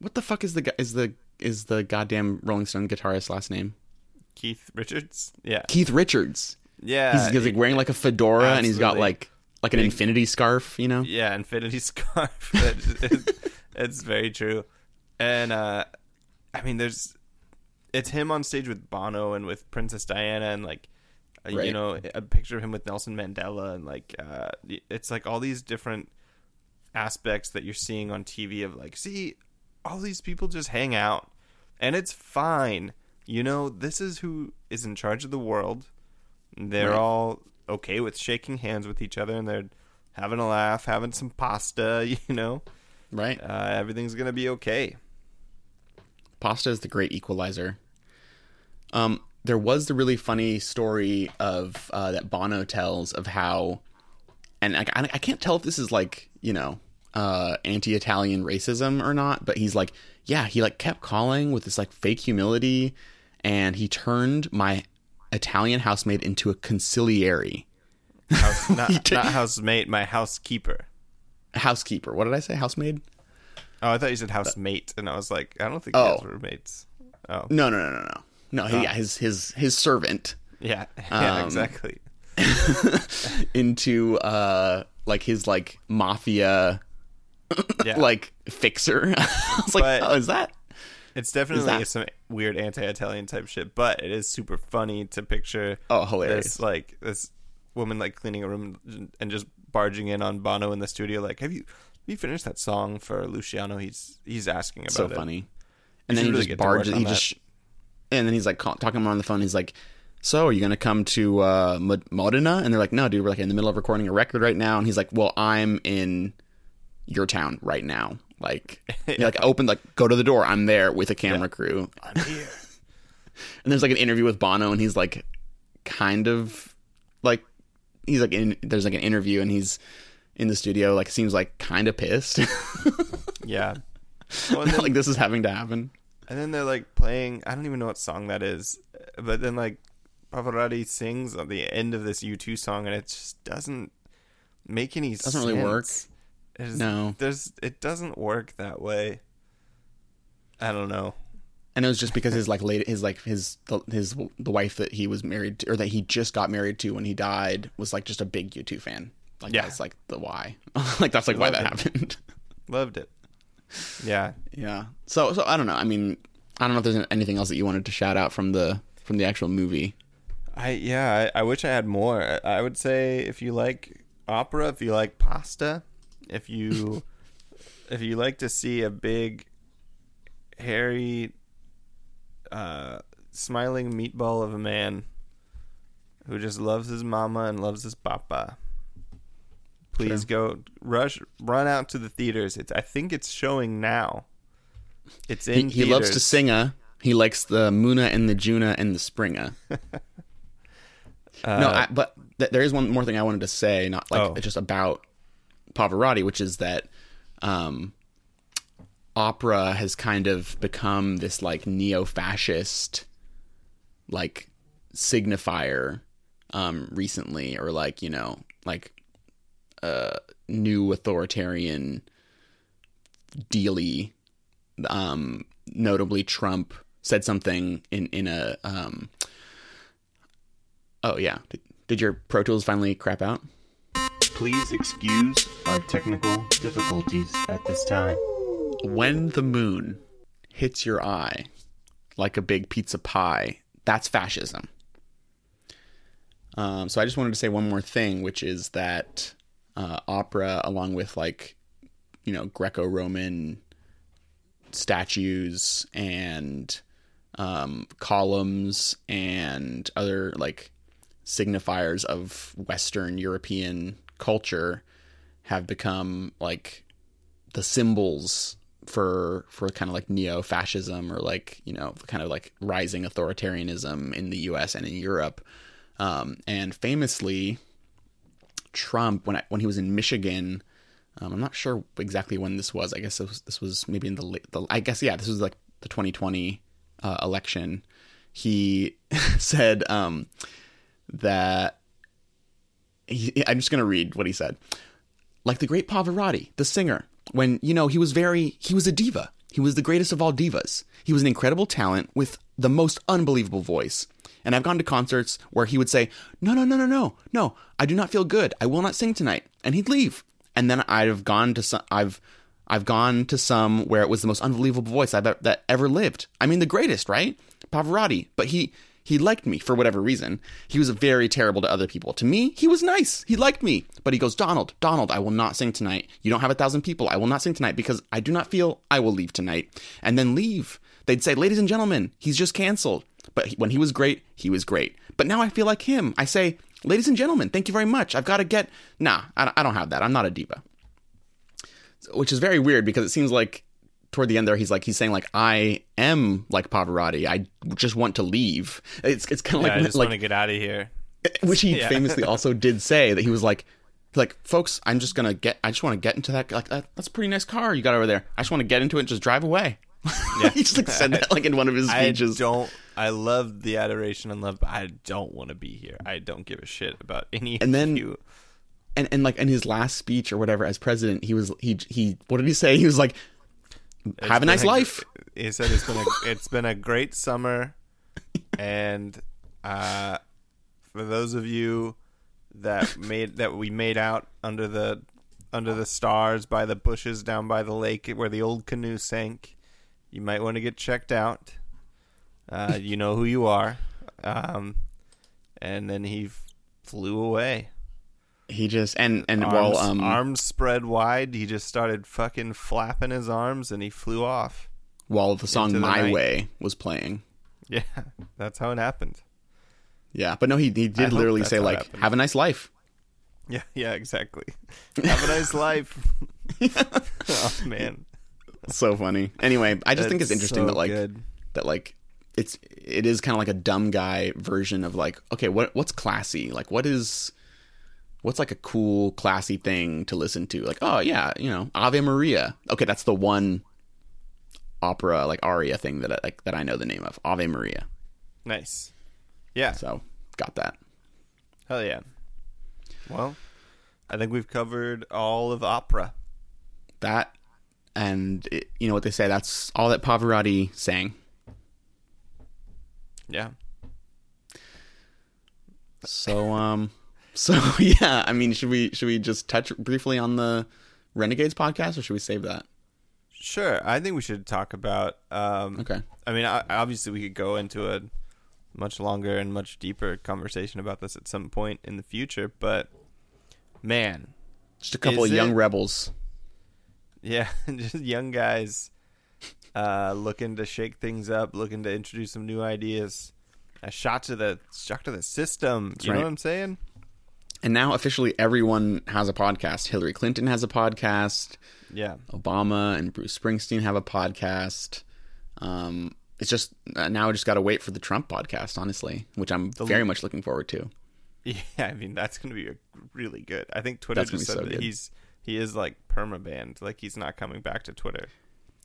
what the fuck is the guy- is the is the goddamn Rolling Stone guitarist last name? Keith Richards, yeah, Keith Richards. yeah, He's, he's like wearing like a fedora and he's got like like an infinity scarf. You know, yeah, infinity (laughs) scarf. it's, it's very true, and uh, I mean, there's it's him on stage with Bono and with Princess Diana and like uh, you know a picture of him with Nelson Mandela and like uh, it's like all these different aspects that you're seeing on TV of like see all these people just hang out and it's fine. You know, this is who is in charge of the world. They're Right. all okay with shaking hands with each other and they're having a laugh, having some pasta, (laughs) you know. right? Uh, everything's going to be okay. Pasta is the great equalizer. Um, there was the really funny story of uh, that Bono tells of how, and I, I I can't tell if this is like you know uh, anti-Italian racism or not, but he's like, yeah, he like kept calling with this like fake humility, and he turned my Italian housemaid into a consigliere House, (laughs) not, not housemate, my housekeeper. housekeeper. What did I say? Housemaid? Oh, I thought you said housemate, and I was like, I don't think Oh. you guys were mates. Oh, No, no, no, no, no. No, he, Oh. yeah, his his his servant. yeah, (laughs) yeah, Um, exactly. (laughs) into uh like his like mafia Yeah, like fixer. I was like, oh, is that? It's definitely that- some weird anti-Italian type shit, but it is super funny to picture Oh, hilarious. this like this woman like cleaning a room and just barging in on Bono in the studio, like, have you have you finished that song for Luciano? He's he's asking about so it. funny. And then should he really just to barges. He that. just and then he's like talking to him on the phone. He's like, "So are you gonna come to uh, Modena?" And they're like, "No, dude, we're like in the middle of recording a record right now." And he's like, "Well, I'm in your town right now." Like, (laughs) he, like open like go to the door. I'm there with a camera crew. I'm here. (laughs) And there's like an interview with Bono, and he's like, kind of like, he's like in. There's like an interview, and he's in the studio, like seems like kind of pissed, (laughs) yeah. Well, then, like this is having to happen. and then they're like playing. I don't even know what song that is, but then like Pavarotti sings at the end of this U2 song, and it just doesn't make any Doesn't really work. Sense. It is- No. there's it doesn't work that way. I don't know. and it was just because his like late his like his the, his the wife that he was married to, or that he just got married to when he died was like just a big U2 fan. Like Yeah. that's like the why. (laughs) like that's like why that it. happened. Loved it. Yeah. yeah. So so I don't know. I mean, I don't know if there's anything else that you wanted to shout out from the from the actual movie. I yeah, I, I wish I had more. I, I would say if you like opera, if you like pasta, if you (laughs) if you like to see a big hairy uh smiling meatball of a man who just loves his mama and loves his papa. Please go rush run out to the theaters. It's I think it's showing now. It's in he loves to sing. a. He likes the Muna and the Juna and the Springa. (laughs) Uh, no, I, but th- there is one more thing I wanted to say, not like Oh. just about Pavarotti, which is that um, opera has kind of become this like neo-fascist like signifier um, recently, or like you know, like uh, new authoritarian dealy. Um, notably, Trump said something in in a um, Oh yeah. Did, did your Pro Tools finally crap out? Please excuse our technical difficulties at this time. When the moon hits your eye like a big pizza pie, that's fascism. Um, so I just wanted to say one more thing, which is that uh, opera, along with like you know Greco-Roman statues and um, columns and other like signifiers of Western European culture have become like the symbols for for kind of like neo-fascism or like you know kind of like rising authoritarianism in the U.S. and in Europe. Um, and famously, Trump when I, when he was in Michigan, um, I'm not sure exactly when this was. I guess this was, this was maybe in the, the I guess yeah, this was like the 2020 uh, election. He (laughs) said um, that he, I'm just going to read what he said. Like the great Pavarotti, the singer, when, you know, he was very, he was a diva. He was the greatest of all divas. He was an incredible talent with the most unbelievable voice. And I've gone to concerts where he would say, No, no, no, no, no, no, I do not feel good. I will not sing tonight. And he'd leave. And then I've gone to some, I've, I've gone to some where it was the most unbelievable voice I've that ever lived. I mean, the greatest, right? Pavarotti. But he, he liked me for whatever reason. He was very terrible to other people. To me, he was nice. He liked me. But he goes, Donald, Donald, I will not sing tonight. You don't have a thousand people. I will not sing tonight because I do not feel I will leave tonight. And then leave. They'd say, ladies and gentlemen, he's just canceled. But when he was great, he was great. But now I feel like him. I say, ladies and gentlemen, thank you very much. I've got to get. Nah, I don't have that. I'm not a diva. Which is very weird because it seems like toward the end there, he's like he's saying like I am like Pavarotti. I just want to leave. It's it's kind of Yeah, I like just like want to get out of here. which he (laughs) Yeah. famously also did say that he was like like folks i'm just gonna get i just want to get into that like that, that's a pretty nice car you got over there i just want to get into it and just drive away Yeah. (laughs) he just like said that like in one of his I speeches don't. I love the adoration and love, but I don't want to be here. I don't give a shit about any. And then- you. and and like in his last speech or whatever as president he was he he what did he say he was like It's have a nice life He said it's been a it's been a great summer, and uh, for those of you that made that we made out under the under the stars by the bushes down by the lake where the old canoe sank, you might want to get checked out. Uh, you know who you are. Um, and then he f- flew away. He just and and Arms, while um arms spread wide, he just started fucking flapping his arms and he flew off. while the song the my night. way was playing Yeah, (laughs) that's how it happened. yeah but no he he did hope literally say like have a nice life Yeah, (laughs) yeah, exactly. (laughs) Have a nice life. oh man, so funny anyway i just think it's interesting so that like good. that like it's it is kind of like a dumb guy version of like okay what what's classy like what is what's like a cool classy thing to listen to like oh yeah you know ave maria okay that's the one opera like aria thing that I, like that i know the name of ave maria nice. Yeah, so got that. Hell yeah. Well, I think we've covered all of opera. That and it, you know what they say. That's all that Pavarotti sang. Yeah. So um, so (laughs) yeah. I mean, should we should we just touch briefly on the Renegades podcast, or should we save that? Sure. I think we should talk about. Um, Okay. I mean, I, obviously, we could go into a much longer and much deeper conversation about this at some point in the future, but man, Just a couple of young it- rebels. yeah, (laughs) just young guys uh, looking to shake things up, looking to introduce some new ideas. A shot to the shot to the system. you right. know what I'm saying? And now officially everyone has a podcast. Hillary Clinton has a podcast. Yeah. Obama and Bruce Springsteen have a podcast. Um, it's just uh, now I just got to wait for the Trump podcast, honestly, which I'm very much looking forward to. Yeah, I mean that's gonna be a, really good. I think Twitter That's just said so that good. he's he is like permabanned, like he's not coming back to Twitter.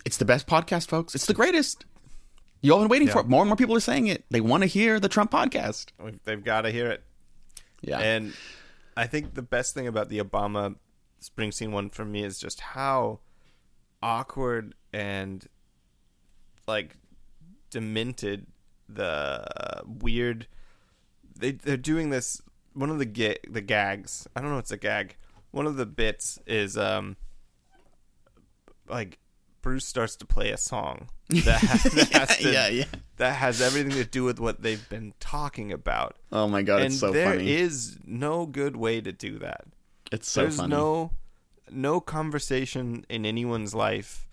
It's the best podcast, folks. It's the greatest. You all been waiting for it. More and more people are saying it. They want to hear the Trump podcast. They've got to hear it. Yeah. And I think the best thing about the Obama Springsteen one for me is just how awkward and like demented the weird they they're doing this one of the ga- the gags I don't know if it's a gag one of the bits is um like Bruce starts to play a song (laughs) that, that has to, yeah, yeah. That has everything to do with what they've been talking about Oh my god, and it's so there funny. is no good way to do that. it's so There's funny. no no conversation in anyone's life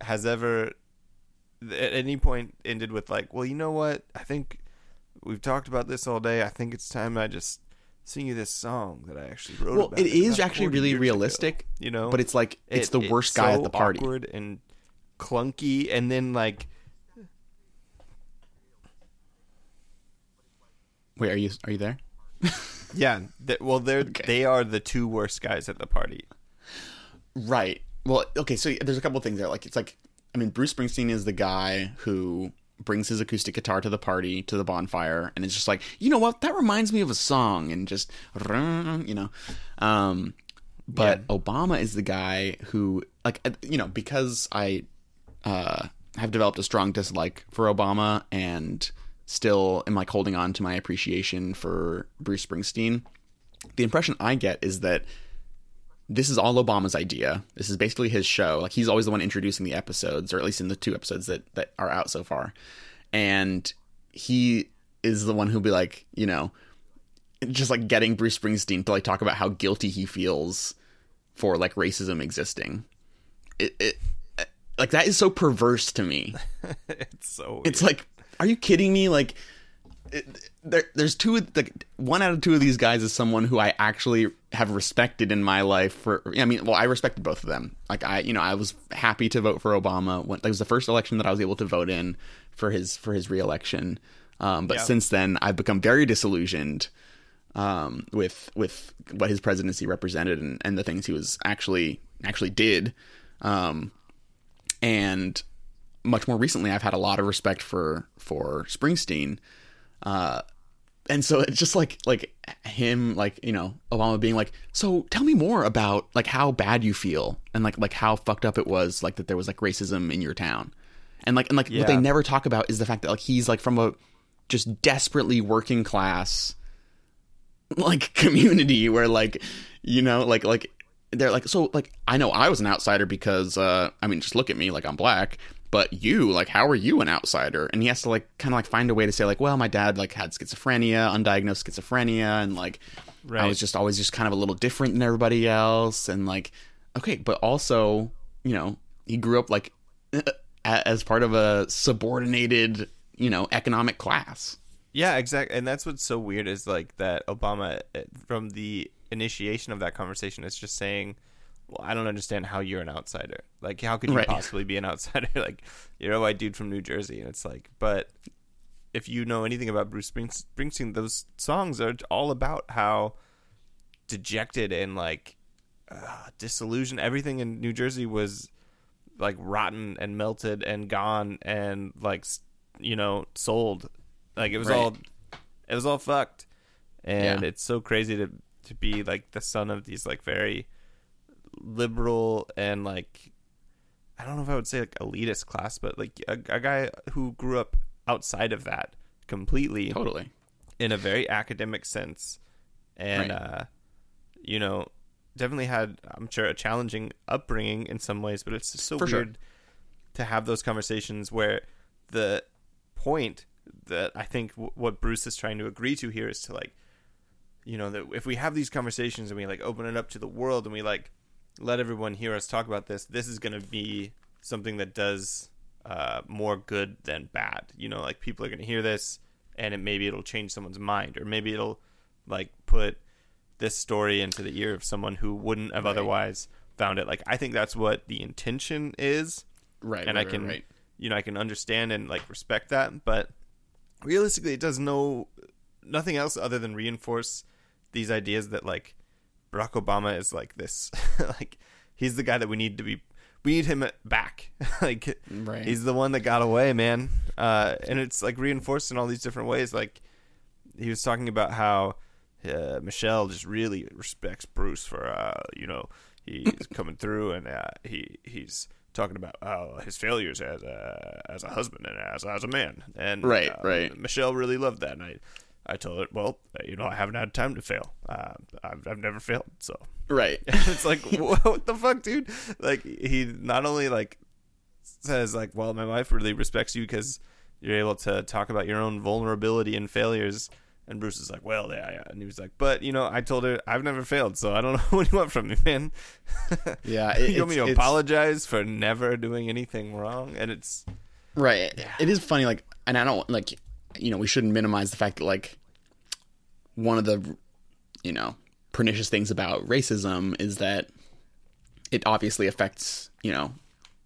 has ever at any point ended with like, well, you know what? I think we've talked about this all day. I think it's time I just sing you this song that I actually wrote well, it is actually really years ago, realistic, you know. but it's like it's It- the worst guy so at the party. awkward and clunky, and then like Wait, are you are you there? yeah, well, they're Okay. they are the two worst guys at the party. Right. Well, okay, so there's a couple of things there. Like it's like I mean, Bruce Springsteen is the guy who brings his acoustic guitar to the party, to the bonfire, and it's just like, you know what, that reminds me of a song and just you know. Um but Obama is the guy who like you know, because I uh have developed a strong dislike for Obama and still am like holding on to my appreciation for Bruce Springsteen. The impression I get is that this is all Obama's idea. This is basically his show. Like he's always the one introducing the episodes, or at least in the two episodes that that are out so far. And he is the one who'll be like, you know, just like getting Bruce Springsteen to like talk about how guilty he feels for like racism existing. It, it like that is so perverse to me. (laughs) it's so It's like, are you kidding me? Like, it, there, there's two. Like, one out of two of these guys is someone who I actually have respected in my life. For I mean, well, I respected both of them. Like, I, you know, I was happy to vote for Obama. When, it was the first election that I was able to vote in for his for his reelection. Um, but Yeah. since then, I've become very disillusioned um, with with what his presidency represented and, and the things he was actually actually did. Um, and much more recently, I've had a lot of respect for for Springsteen. Uh, and so it's just like like him like you know Obama being like so tell me more about like how bad you feel and like like how fucked up it was like that there was like racism in your town. And like and like what they never talk about is the fact that like he's like from a just desperately working class like (laughs) community where like you know like like they're like so like I know I was an outsider because uh I mean just look at me like I'm black but you like how are you an outsider and he has to like kind of like find a way to say like well my dad like had schizophrenia undiagnosed schizophrenia and like I was just always just kind of a little different than everybody else and like okay but also you know he grew up like (laughs) as part of a subordinated you know economic class Yeah, exactly. And that's what's so weird is like that Obama, eh, from the initiation of that conversation, is just saying, "Well, I don't understand how you're an outsider. Like, how could you Right. possibly be an outsider? (laughs) like, you're a white dude from New Jersey." And it's like, but if you know anything about Bruce Springsteen, those songs are all about how dejected and like uh, disillusioned everything in New Jersey was like rotten and melted and gone and like you know sold like it was Right. all it was all fucked and Yeah. it's so crazy to to be like the son of these like very liberal and like I don't know if I would say like elitist class, but like a, a guy who grew up outside of that completely Totally. in a very academic sense and Right. uh you know definitely had i'm sure a challenging upbringing in some ways but it's just so For sure. weird to have those conversations where the point that i think w- what bruce is trying to agree to here is to like you know that if we have these conversations and we like open it up to the world and we like let everyone hear us talk about this this is going to be something that does uh, more good than bad you know like people are going to hear this and it maybe it'll change someone's mind or maybe it'll like put this story into the ear of someone who wouldn't have Right. otherwise found it like i think that's what the intention is Right. and right, I can, right, you know, I can understand and like respect that. But realistically, it does no nothing else other than reinforce these ideas that like Barack Obama is like this, (laughs) like he's the guy that we need to be. We need him back. (laughs) like Right. he's the one that got away, man. Uh, and it's like reinforced in all these different ways. Like he was talking about how uh, Michelle just really respects Bruce for uh, you know he's (laughs) coming through and uh, he he's talking about uh, his failures as a as a husband and as as a man and Right, uh, right. Michelle really loved that and I told her well you know I haven't had time to fail. Uh, I've I've never failed so. Right. (laughs) it's like (laughs) what the fuck dude? Like he not only like says like well my wife really respects you because you're able to talk about your own vulnerability and failures. And Bruce is like well yeah, yeah. And he was like but you know I told her I've never failed so I don't (laughs) know what you want from me man? Yeah. it- you want me to apologize for never doing anything wrong? And it's Right. It is funny, like, and I don't like, you know, we shouldn't minimize the fact that like one of the, you know, pernicious things about racism is that it obviously affects, you know,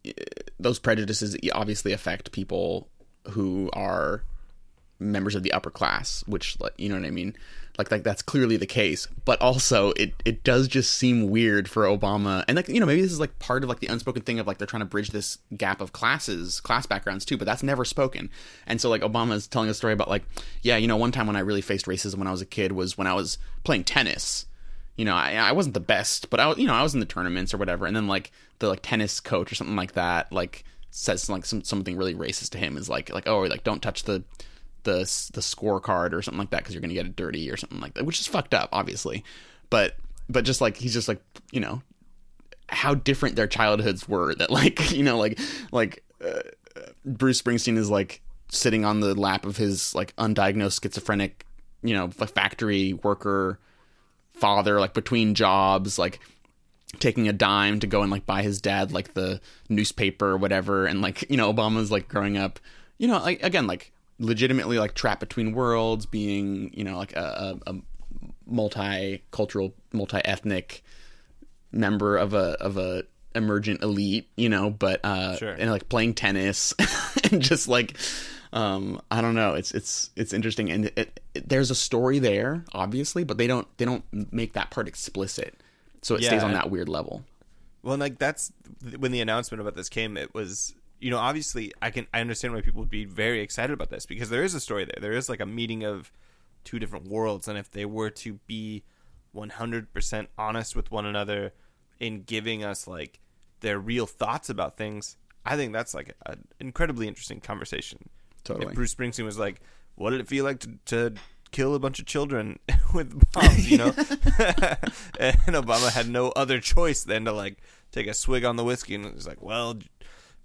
eh, those prejudices obviously affect people who are members of the upper class, which you know what I mean? Like like that's clearly the case. But also it it does just seem weird for Obama and like you know, maybe this is like part of like the unspoken thing of like they're trying to bridge this gap of classes, class backgrounds too, but that's never spoken. And so like Obama's telling a story about like, yeah, you know, one time when I really faced racism when I was a kid was when I was playing tennis. You know, I, I wasn't the best, but I you know, I was in the tournaments or whatever. And then like the like tennis coach or something like that, like says like some something really racist to him is like like oh like don't touch the the the scorecard or something like that because you're gonna get it dirty or something like that, which is fucked up, obviously. But but just like he's just like you know how different their childhoods were. That (laughs) like you know like like uh, Bruce Springsteen is like sitting on the lap of his like undiagnosed schizophrenic you know factory worker father like between jobs like taking a dime to go and like buy his dad like the newspaper or whatever and like you know obama's like growing up you know like again like legitimately like trapped between worlds being you know like a, a, a multicultural multi-ethnic member of a of a emergent elite you know but uh Sure. and like playing tennis (laughs) and just like um i don't know it's it's it's interesting and it, it, there's a story there obviously but they don't they don't make that part explicit so it stays Yeah. on that weird level Well, like that's when the announcement about this came. It was, you know, obviously I can I understand why people would be very excited about this because there is a story there. There is like a meeting of two different worlds, and if they were to be one hundred percent honest with one another in giving us like their real thoughts about things, I think that's like an incredibly interesting conversation. Totally. If Bruce Springsteen was like, "What did it feel like to?" to kill a bunch of children (laughs) with bombs you know (laughs) and obama had no other choice than to like take a swig on the whiskey and was like well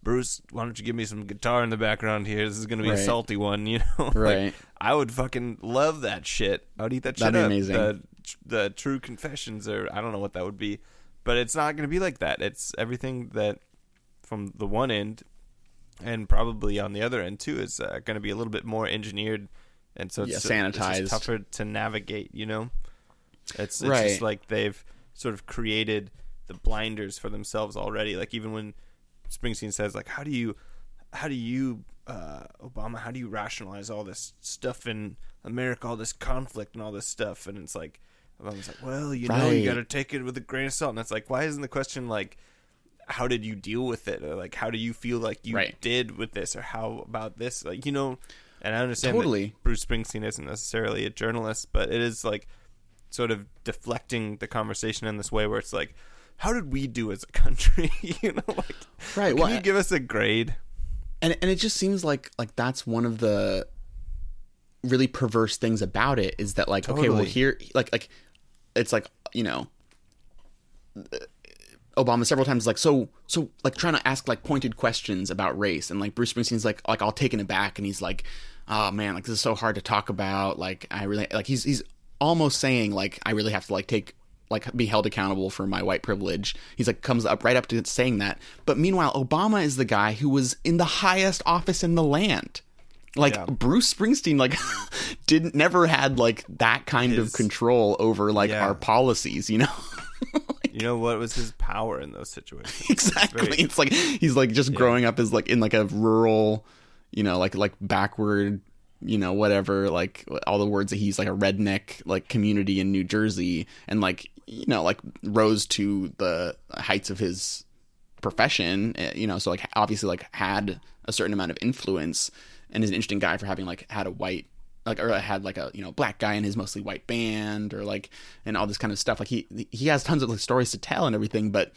bruce why don't you give me some guitar in the background here this is gonna be a salty one (laughs) you know Like, Right. i would fucking love that shit i would eat that shit That'd be up amazing. the, the true confessions or i don't know what that would be but it's not gonna be like that it's everything that from the one end and probably on the other end too is uh, going to be a little bit more engineered and so it's, Yeah, it's just sanitized. tougher to navigate you know it's, it's Right. just like they've sort of created the blinders for themselves already like even when springsteen says like how do you how do you uh, obama how do you rationalize all this stuff in america all this conflict and all this stuff? And it's like obama's like well you know you got to take it with a grain of salt. And it's like why isn't the question like how did you deal with it? Or like how do you feel like you Right. did with this? Or how about this? Like you know And I understand that Totally. Bruce Springsteen isn't necessarily a journalist, but it is like sort of deflecting the conversation in this way where it's like, how did we do as a country? (laughs) you know, like, Right, Can well, you give us a grade? and and it just seems like like that's one of the really perverse things about it is that like okay well here like like it's like you know uh, Obama several times like so so like trying to ask like pointed questions about race and like Bruce Springsteen's like like all taken aback and he's like oh man like this is so hard to talk about like I really like he's he's almost saying like I really have to like take like be held accountable for my white privilege. He's like comes up right up to saying that. But meanwhile, Obama is the guy who was in the highest office in the land. Like Yeah. Bruce Springsteen like (laughs) didn't never had like that kind of control over like Yeah. our policies, you know? (laughs) You know what was his power in those situations? exactly. very- It's like he's like just growing up as like in like a rural, you know, like like backward, you know, whatever, like all the words that he's like a redneck like community in New Jersey and like you know, like rose to the heights of his profession, eh, you know, so like obviously like had a certain amount of influence and is an interesting guy for having like had a white like or had like a you know black guy in his mostly white band or like and all this kind of stuff. Like he he has tons of like, stories to tell and everything but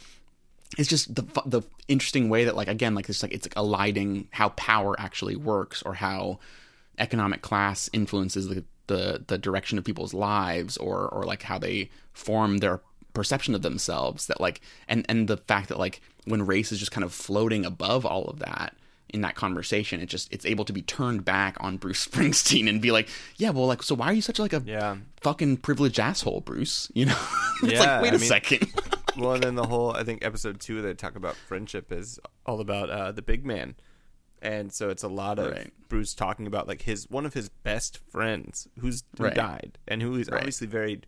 it's just the the interesting way that like again like it's like it's like eliding how power actually works or how economic class influences the the, the direction of people's lives or or like how they form their perception of themselves that like and and the fact that like when race is just kind of floating above all of that in that conversation it just it's able to be turned back on Bruce (laughs) Springsteen and be like yeah well like so why are you such like a Yeah. fucking privileged asshole Bruce? (laughs) You know? (laughs) It's Yeah, like wait I a mean- second. well, and then the whole I think episode two they talk about friendship is all about uh, the big man, and so it's a lot of Right. Bruce talking about like his one of his best friends who's who Right. died and who he's Right. obviously very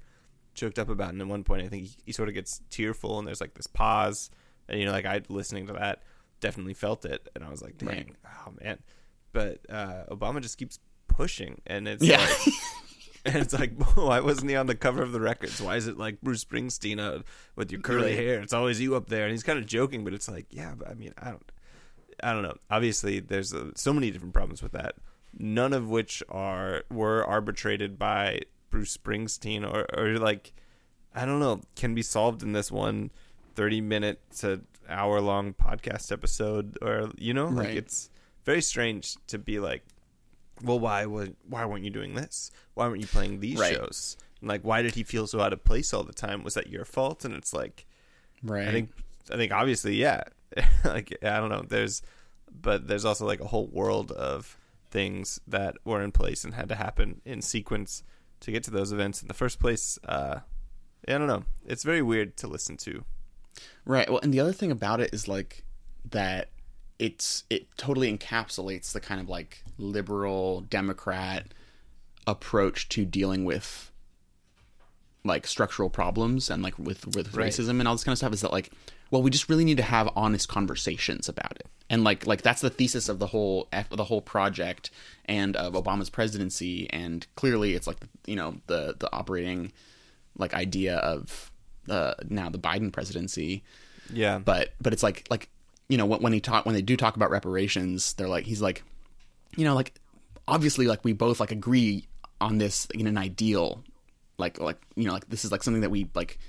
choked up about. And at one point, I think he, he sort of gets tearful, and there's like this pause, and you know, like I listening to that definitely felt it, and I was like, dang, oh man. But uh, Obama just keeps pushing, and it's yeah like, (laughs) and it's like, (laughs) why wasn't he on the cover of the records? Why is it like Bruce Springsteen uh, with your curly hair? It's always you up there, and he's kind of joking, but it's like, yeah, but I mean, I don't, I don't know. Obviously, there's uh so many different problems with that. None of which are were arbitrated by Bruce Springsteen or or like, I don't know, can be solved in this one 30 minute to hour long podcast episode, or you know, like Right. it's very strange to be like well why would why weren't you doing this why weren't you playing these Right. shows and like why did he feel so out of place all the time was that your fault and it's like right i think i think obviously yeah (laughs) like i don't know there's but there's also like a whole world of things that were in place and had to happen in sequence to get to those events in the first place uh i don't know it's very weird to listen to Right. Well, and the other thing about it is like that it's it totally encapsulates the kind of like liberal democrat approach to dealing with like structural problems and like with with Right. racism and all this kind of stuff is that like well we just really need to have honest conversations about it. And like like that's the thesis of the whole F- the whole project and of Obama's presidency. And clearly it's like you know the the operating like idea of uh, now the Biden presidency. Yeah. But but it's like like you know when, when he talk when they do talk about reparations they're like he's like you know like obviously like we both like agree on this in an ideal like like you know like this is like something that we like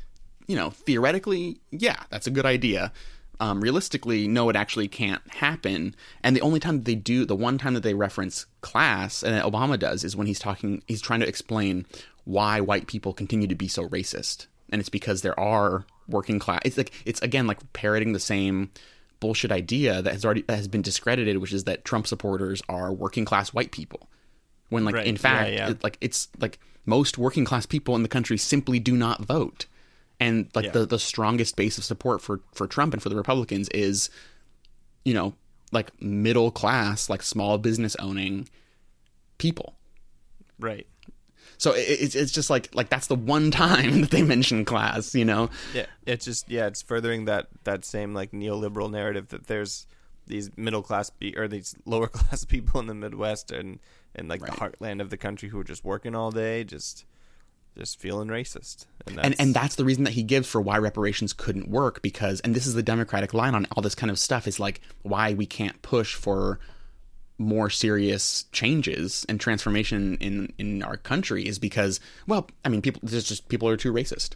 you know theoretically yeah that's a good idea. Um, realistically no it actually can't happen. And the only time that they do the one time that they reference class and that obama does is when he's talking he's trying to explain why white people continue to be so racist. And it's because there are working class it's like it's again like parroting the same bullshit idea that has already that has been discredited which is that trump supporters are working class white people. When like Right. in Yeah, fact yeah. it- like it's like most working class people in the country simply do not vote and like Yeah. the the strongest base of support for for Trump and for the Republicans is you know like middle class like small business owning people. Right. So it's it's just like like that's the one (laughs) time that they mention class you know? Yeah, it's just yeah, it's furthering that that same like neoliberal narrative that there's these middle class pe- or these (laughs) lower class people in the Midwest and and like the heartland of the country who are just working all day, just just feeling racist. And that's, and and that's the reason that he gives for why reparations couldn't work because and this is the democratic line on all this kind of stuff is like why we can't push for more serious changes and transformation in in our country is because well i mean people there's just people are too racist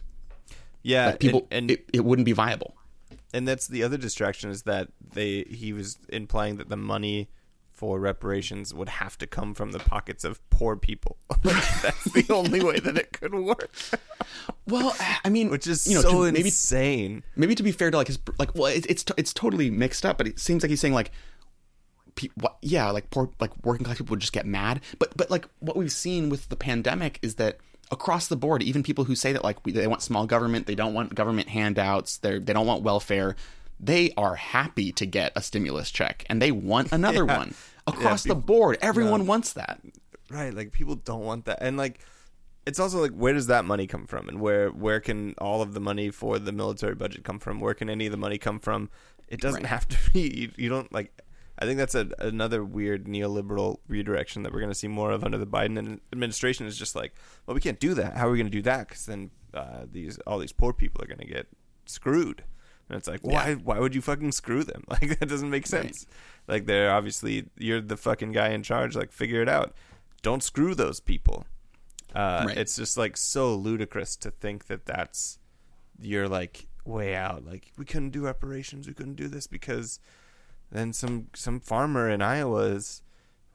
Yeah, like people and, and it, it wouldn't be viable and that's the other distraction is that they he was implying that the money for reparations would have to come from the pockets of poor people. (laughs) that's the (laughs) only way that it could work. well i mean Which is you know so to, maybe insane. maybe to be fair to like his like well it, it's it's totally mixed up but it seems like he's saying like pe- what, yeah like poor like working class people would just get mad but but like what we've seen with the pandemic is that across the board even people who say that like we, they want small government they don't want government handouts they they don't want welfare they are happy to get a stimulus check and they want another (laughs) Yeah. one across Yeah, the board everyone wants that Right, like people don't want that. And like it's also like where does that money come from and where where can all of the money for the military budget come from? Where can any of the money come from? It doesn't Right. have to be you, you don't like I think that's a, another weird neoliberal redirection that we're going to see more of under the Biden administration is just like, well, we can't do that. How are we going to do that? Because then uh, these all these poor people are going to get screwed. And it's like, why? Why would you fucking screw them? (laughs) Like that doesn't make sense. Like they're obviously you're the fucking guy in charge. Like figure it out. Don't screw those people. Uh, Right. It's just like so ludicrous to think that that's you're like way out. Like we couldn't do reparations. We couldn't do this because then some some farmer in Iowa is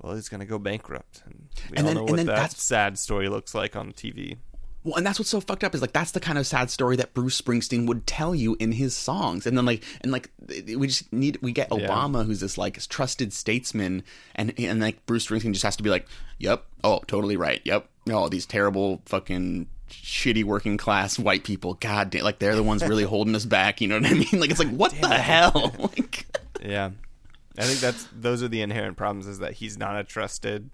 well, he's gonna go bankrupt, and we And all then- know what that that's- sad story looks like on TV. Well, and that's what's so fucked up is like that's the kind of sad story that Bruce Springsteen would tell you in his songs, and then like and like we just need we get Yeah. Obama who's this like trusted statesman, and and like Bruce Springsteen just has to be like, yep, oh, totally right, yep, oh, these terrible fucking shitty working class white people, god damn, like they're the ones really (laughs) holding us back, you know what I mean? Like it's like what the hell, (laughs) like Yeah, I think that's those are the inherent problems. Is that he's not a trusted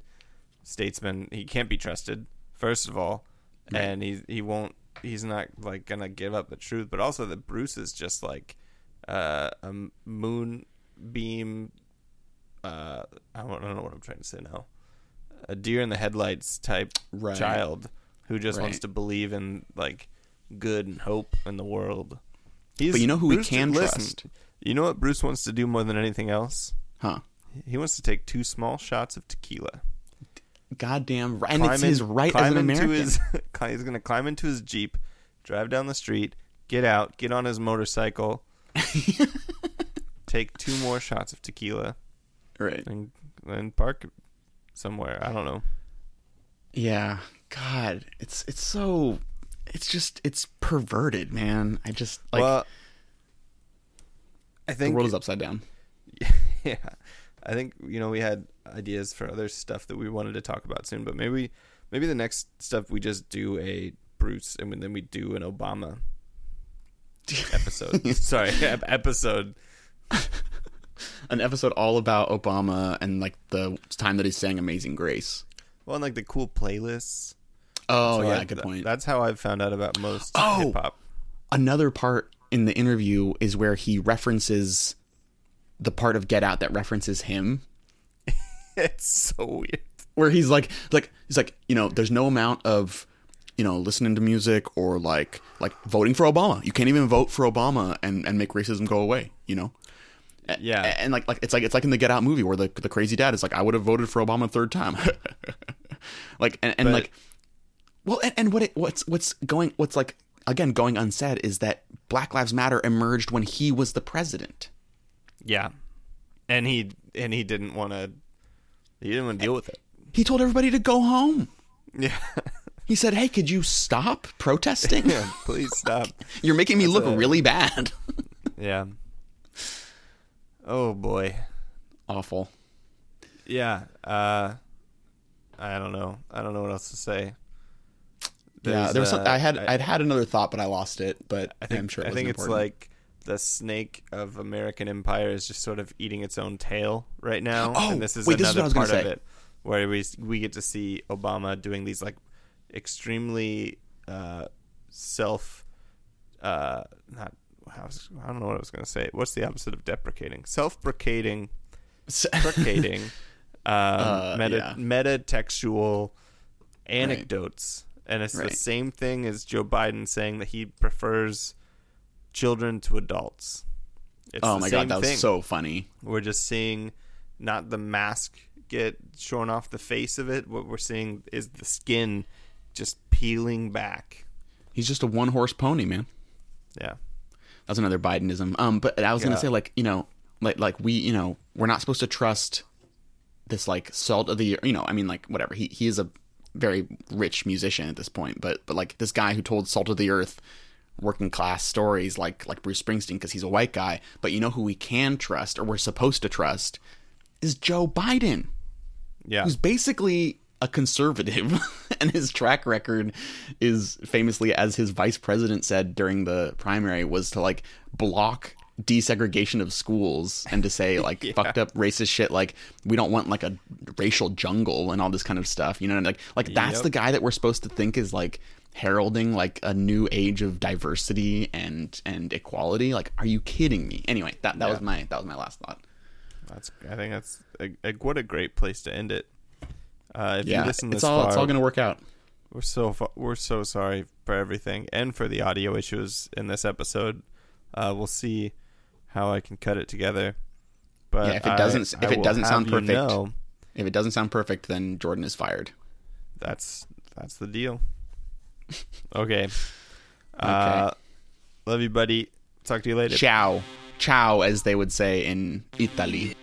statesman. He can't be trusted, first of all, and he he won't. He's not like gonna give up the truth. But also that Bruce is just like uh, a moonbeam. Uh, I don't, I don't know what I'm trying to say now. A deer in the headlights type Right. child who just wants to believe in like good and hope in the world. He's, But you know who we Bruce- can listen, trust? You know what Bruce wants to do more than anything else? huh? He wants to take two small shots of tequila. Goddamn right, and it's in- his right as an American. His, (laughs) he's going to climb into his jeep, drive down the street, get out, get on his motorcycle, (laughs) take two more shots of tequila, right. and then park somewhere. I don't know. Yeah, God, it's it's so it's just it's perverted, man. I just like well, I the think world is upside down. (laughs) yeah, I think you know we had ideas for other stuff that we wanted to talk about soon, but maybe maybe the next stuff we just do a Bruce and then we do an Obama (laughs) episode. Sorry, (laughs) episode. An episode all about Obama and like the time that he sang "Amazing Grace." Well, and like the cool playlists. Oh So yeah, I- good point. That's how I've found out about most Oh! hip hop. Another part in the interview is where he references the part of Get Out that references him, (laughs) It's so weird. where he's like, like he's like, you know, there's no amount of, you know, listening to music or like like voting for Obama. You can't even vote for Obama and and make racism go away. You know. Yeah. and like like it's like it's like in the Get Out movie where the the crazy dad is like, I would have voted for Obama a third time. (laughs) like and, and But- like, well, and, and what it what's what's going what's like again going unsaid is that Black Lives Matter emerged when he was the president. Yeah, and he and he didn't want to. He didn't want to deal with it. He told everybody to go home. Yeah. He said, "Hey, could you stop protesting? (laughs) yeah. Please stop. (laughs) You're making me look a- really bad." (laughs) Yeah. Oh boy. Awful. Yeah. Uh, I don't know. I don't know what else to say. yeah, there was some, uh, I had I- would had another thought, but I lost it. But I think am sure it I think wasn't it's important. like the snake of American empire is just sort of eating its own tail right now, (gasps) Oh, and this is wait, this is another what I was part of it where we we get to see Obama doing these like extremely uh, self uh, not how's, I don't know what I was going to say. What's the opposite of deprecating? Self-precating, (laughs) precating, um, Uh, meta yeah. metatextual anecdotes, and it's the same thing as Joe Biden saying that he prefers children to adults. It's oh my god, that was thing. so funny. We're just seeing not the mask get shorn off the face of it. What we're seeing is the skin just peeling back. He's just a one horse pony, man. Yeah. That's another Bidenism. Um, but I was Yeah. gonna say like you know like like we you know we're not supposed to trust this like salt of the you know I mean like whatever he he is a very rich musician at this point but but like this guy who told salt of the earth working class stories like like Bruce Springsteen because he's a white guy but you know who we can trust or we're supposed to trust is Joe Biden Yeah. who's basically a conservative (laughs) and his track record is famously as his vice president said during the primary was to like block desegregation of schools and to say (laughs) like fucked up racist shit like we don't want like a racial jungle and all this kind of stuff you know like like that's Yep. the guy that we're supposed to think is like heralding like a new age of diversity and and equality like are you kidding me anyway that that Yeah. was my that was my last thought That's. I think that's a, a, what a great place to end it. Uh, if you yeah listen this it's all far, it's all gonna work out we're so we're so sorry for everything and for the audio issues in this episode. Uh, we'll see how I can cut it together. But Yeah, if it doesn't- I if it doesn't sound you perfect, know if it doesn't sound perfect then Jordan is fired that's that's the deal. (laughs) Okay. Uh, love you, buddy. Talk to you later. Ciao. Ciao, as they would say in Italy.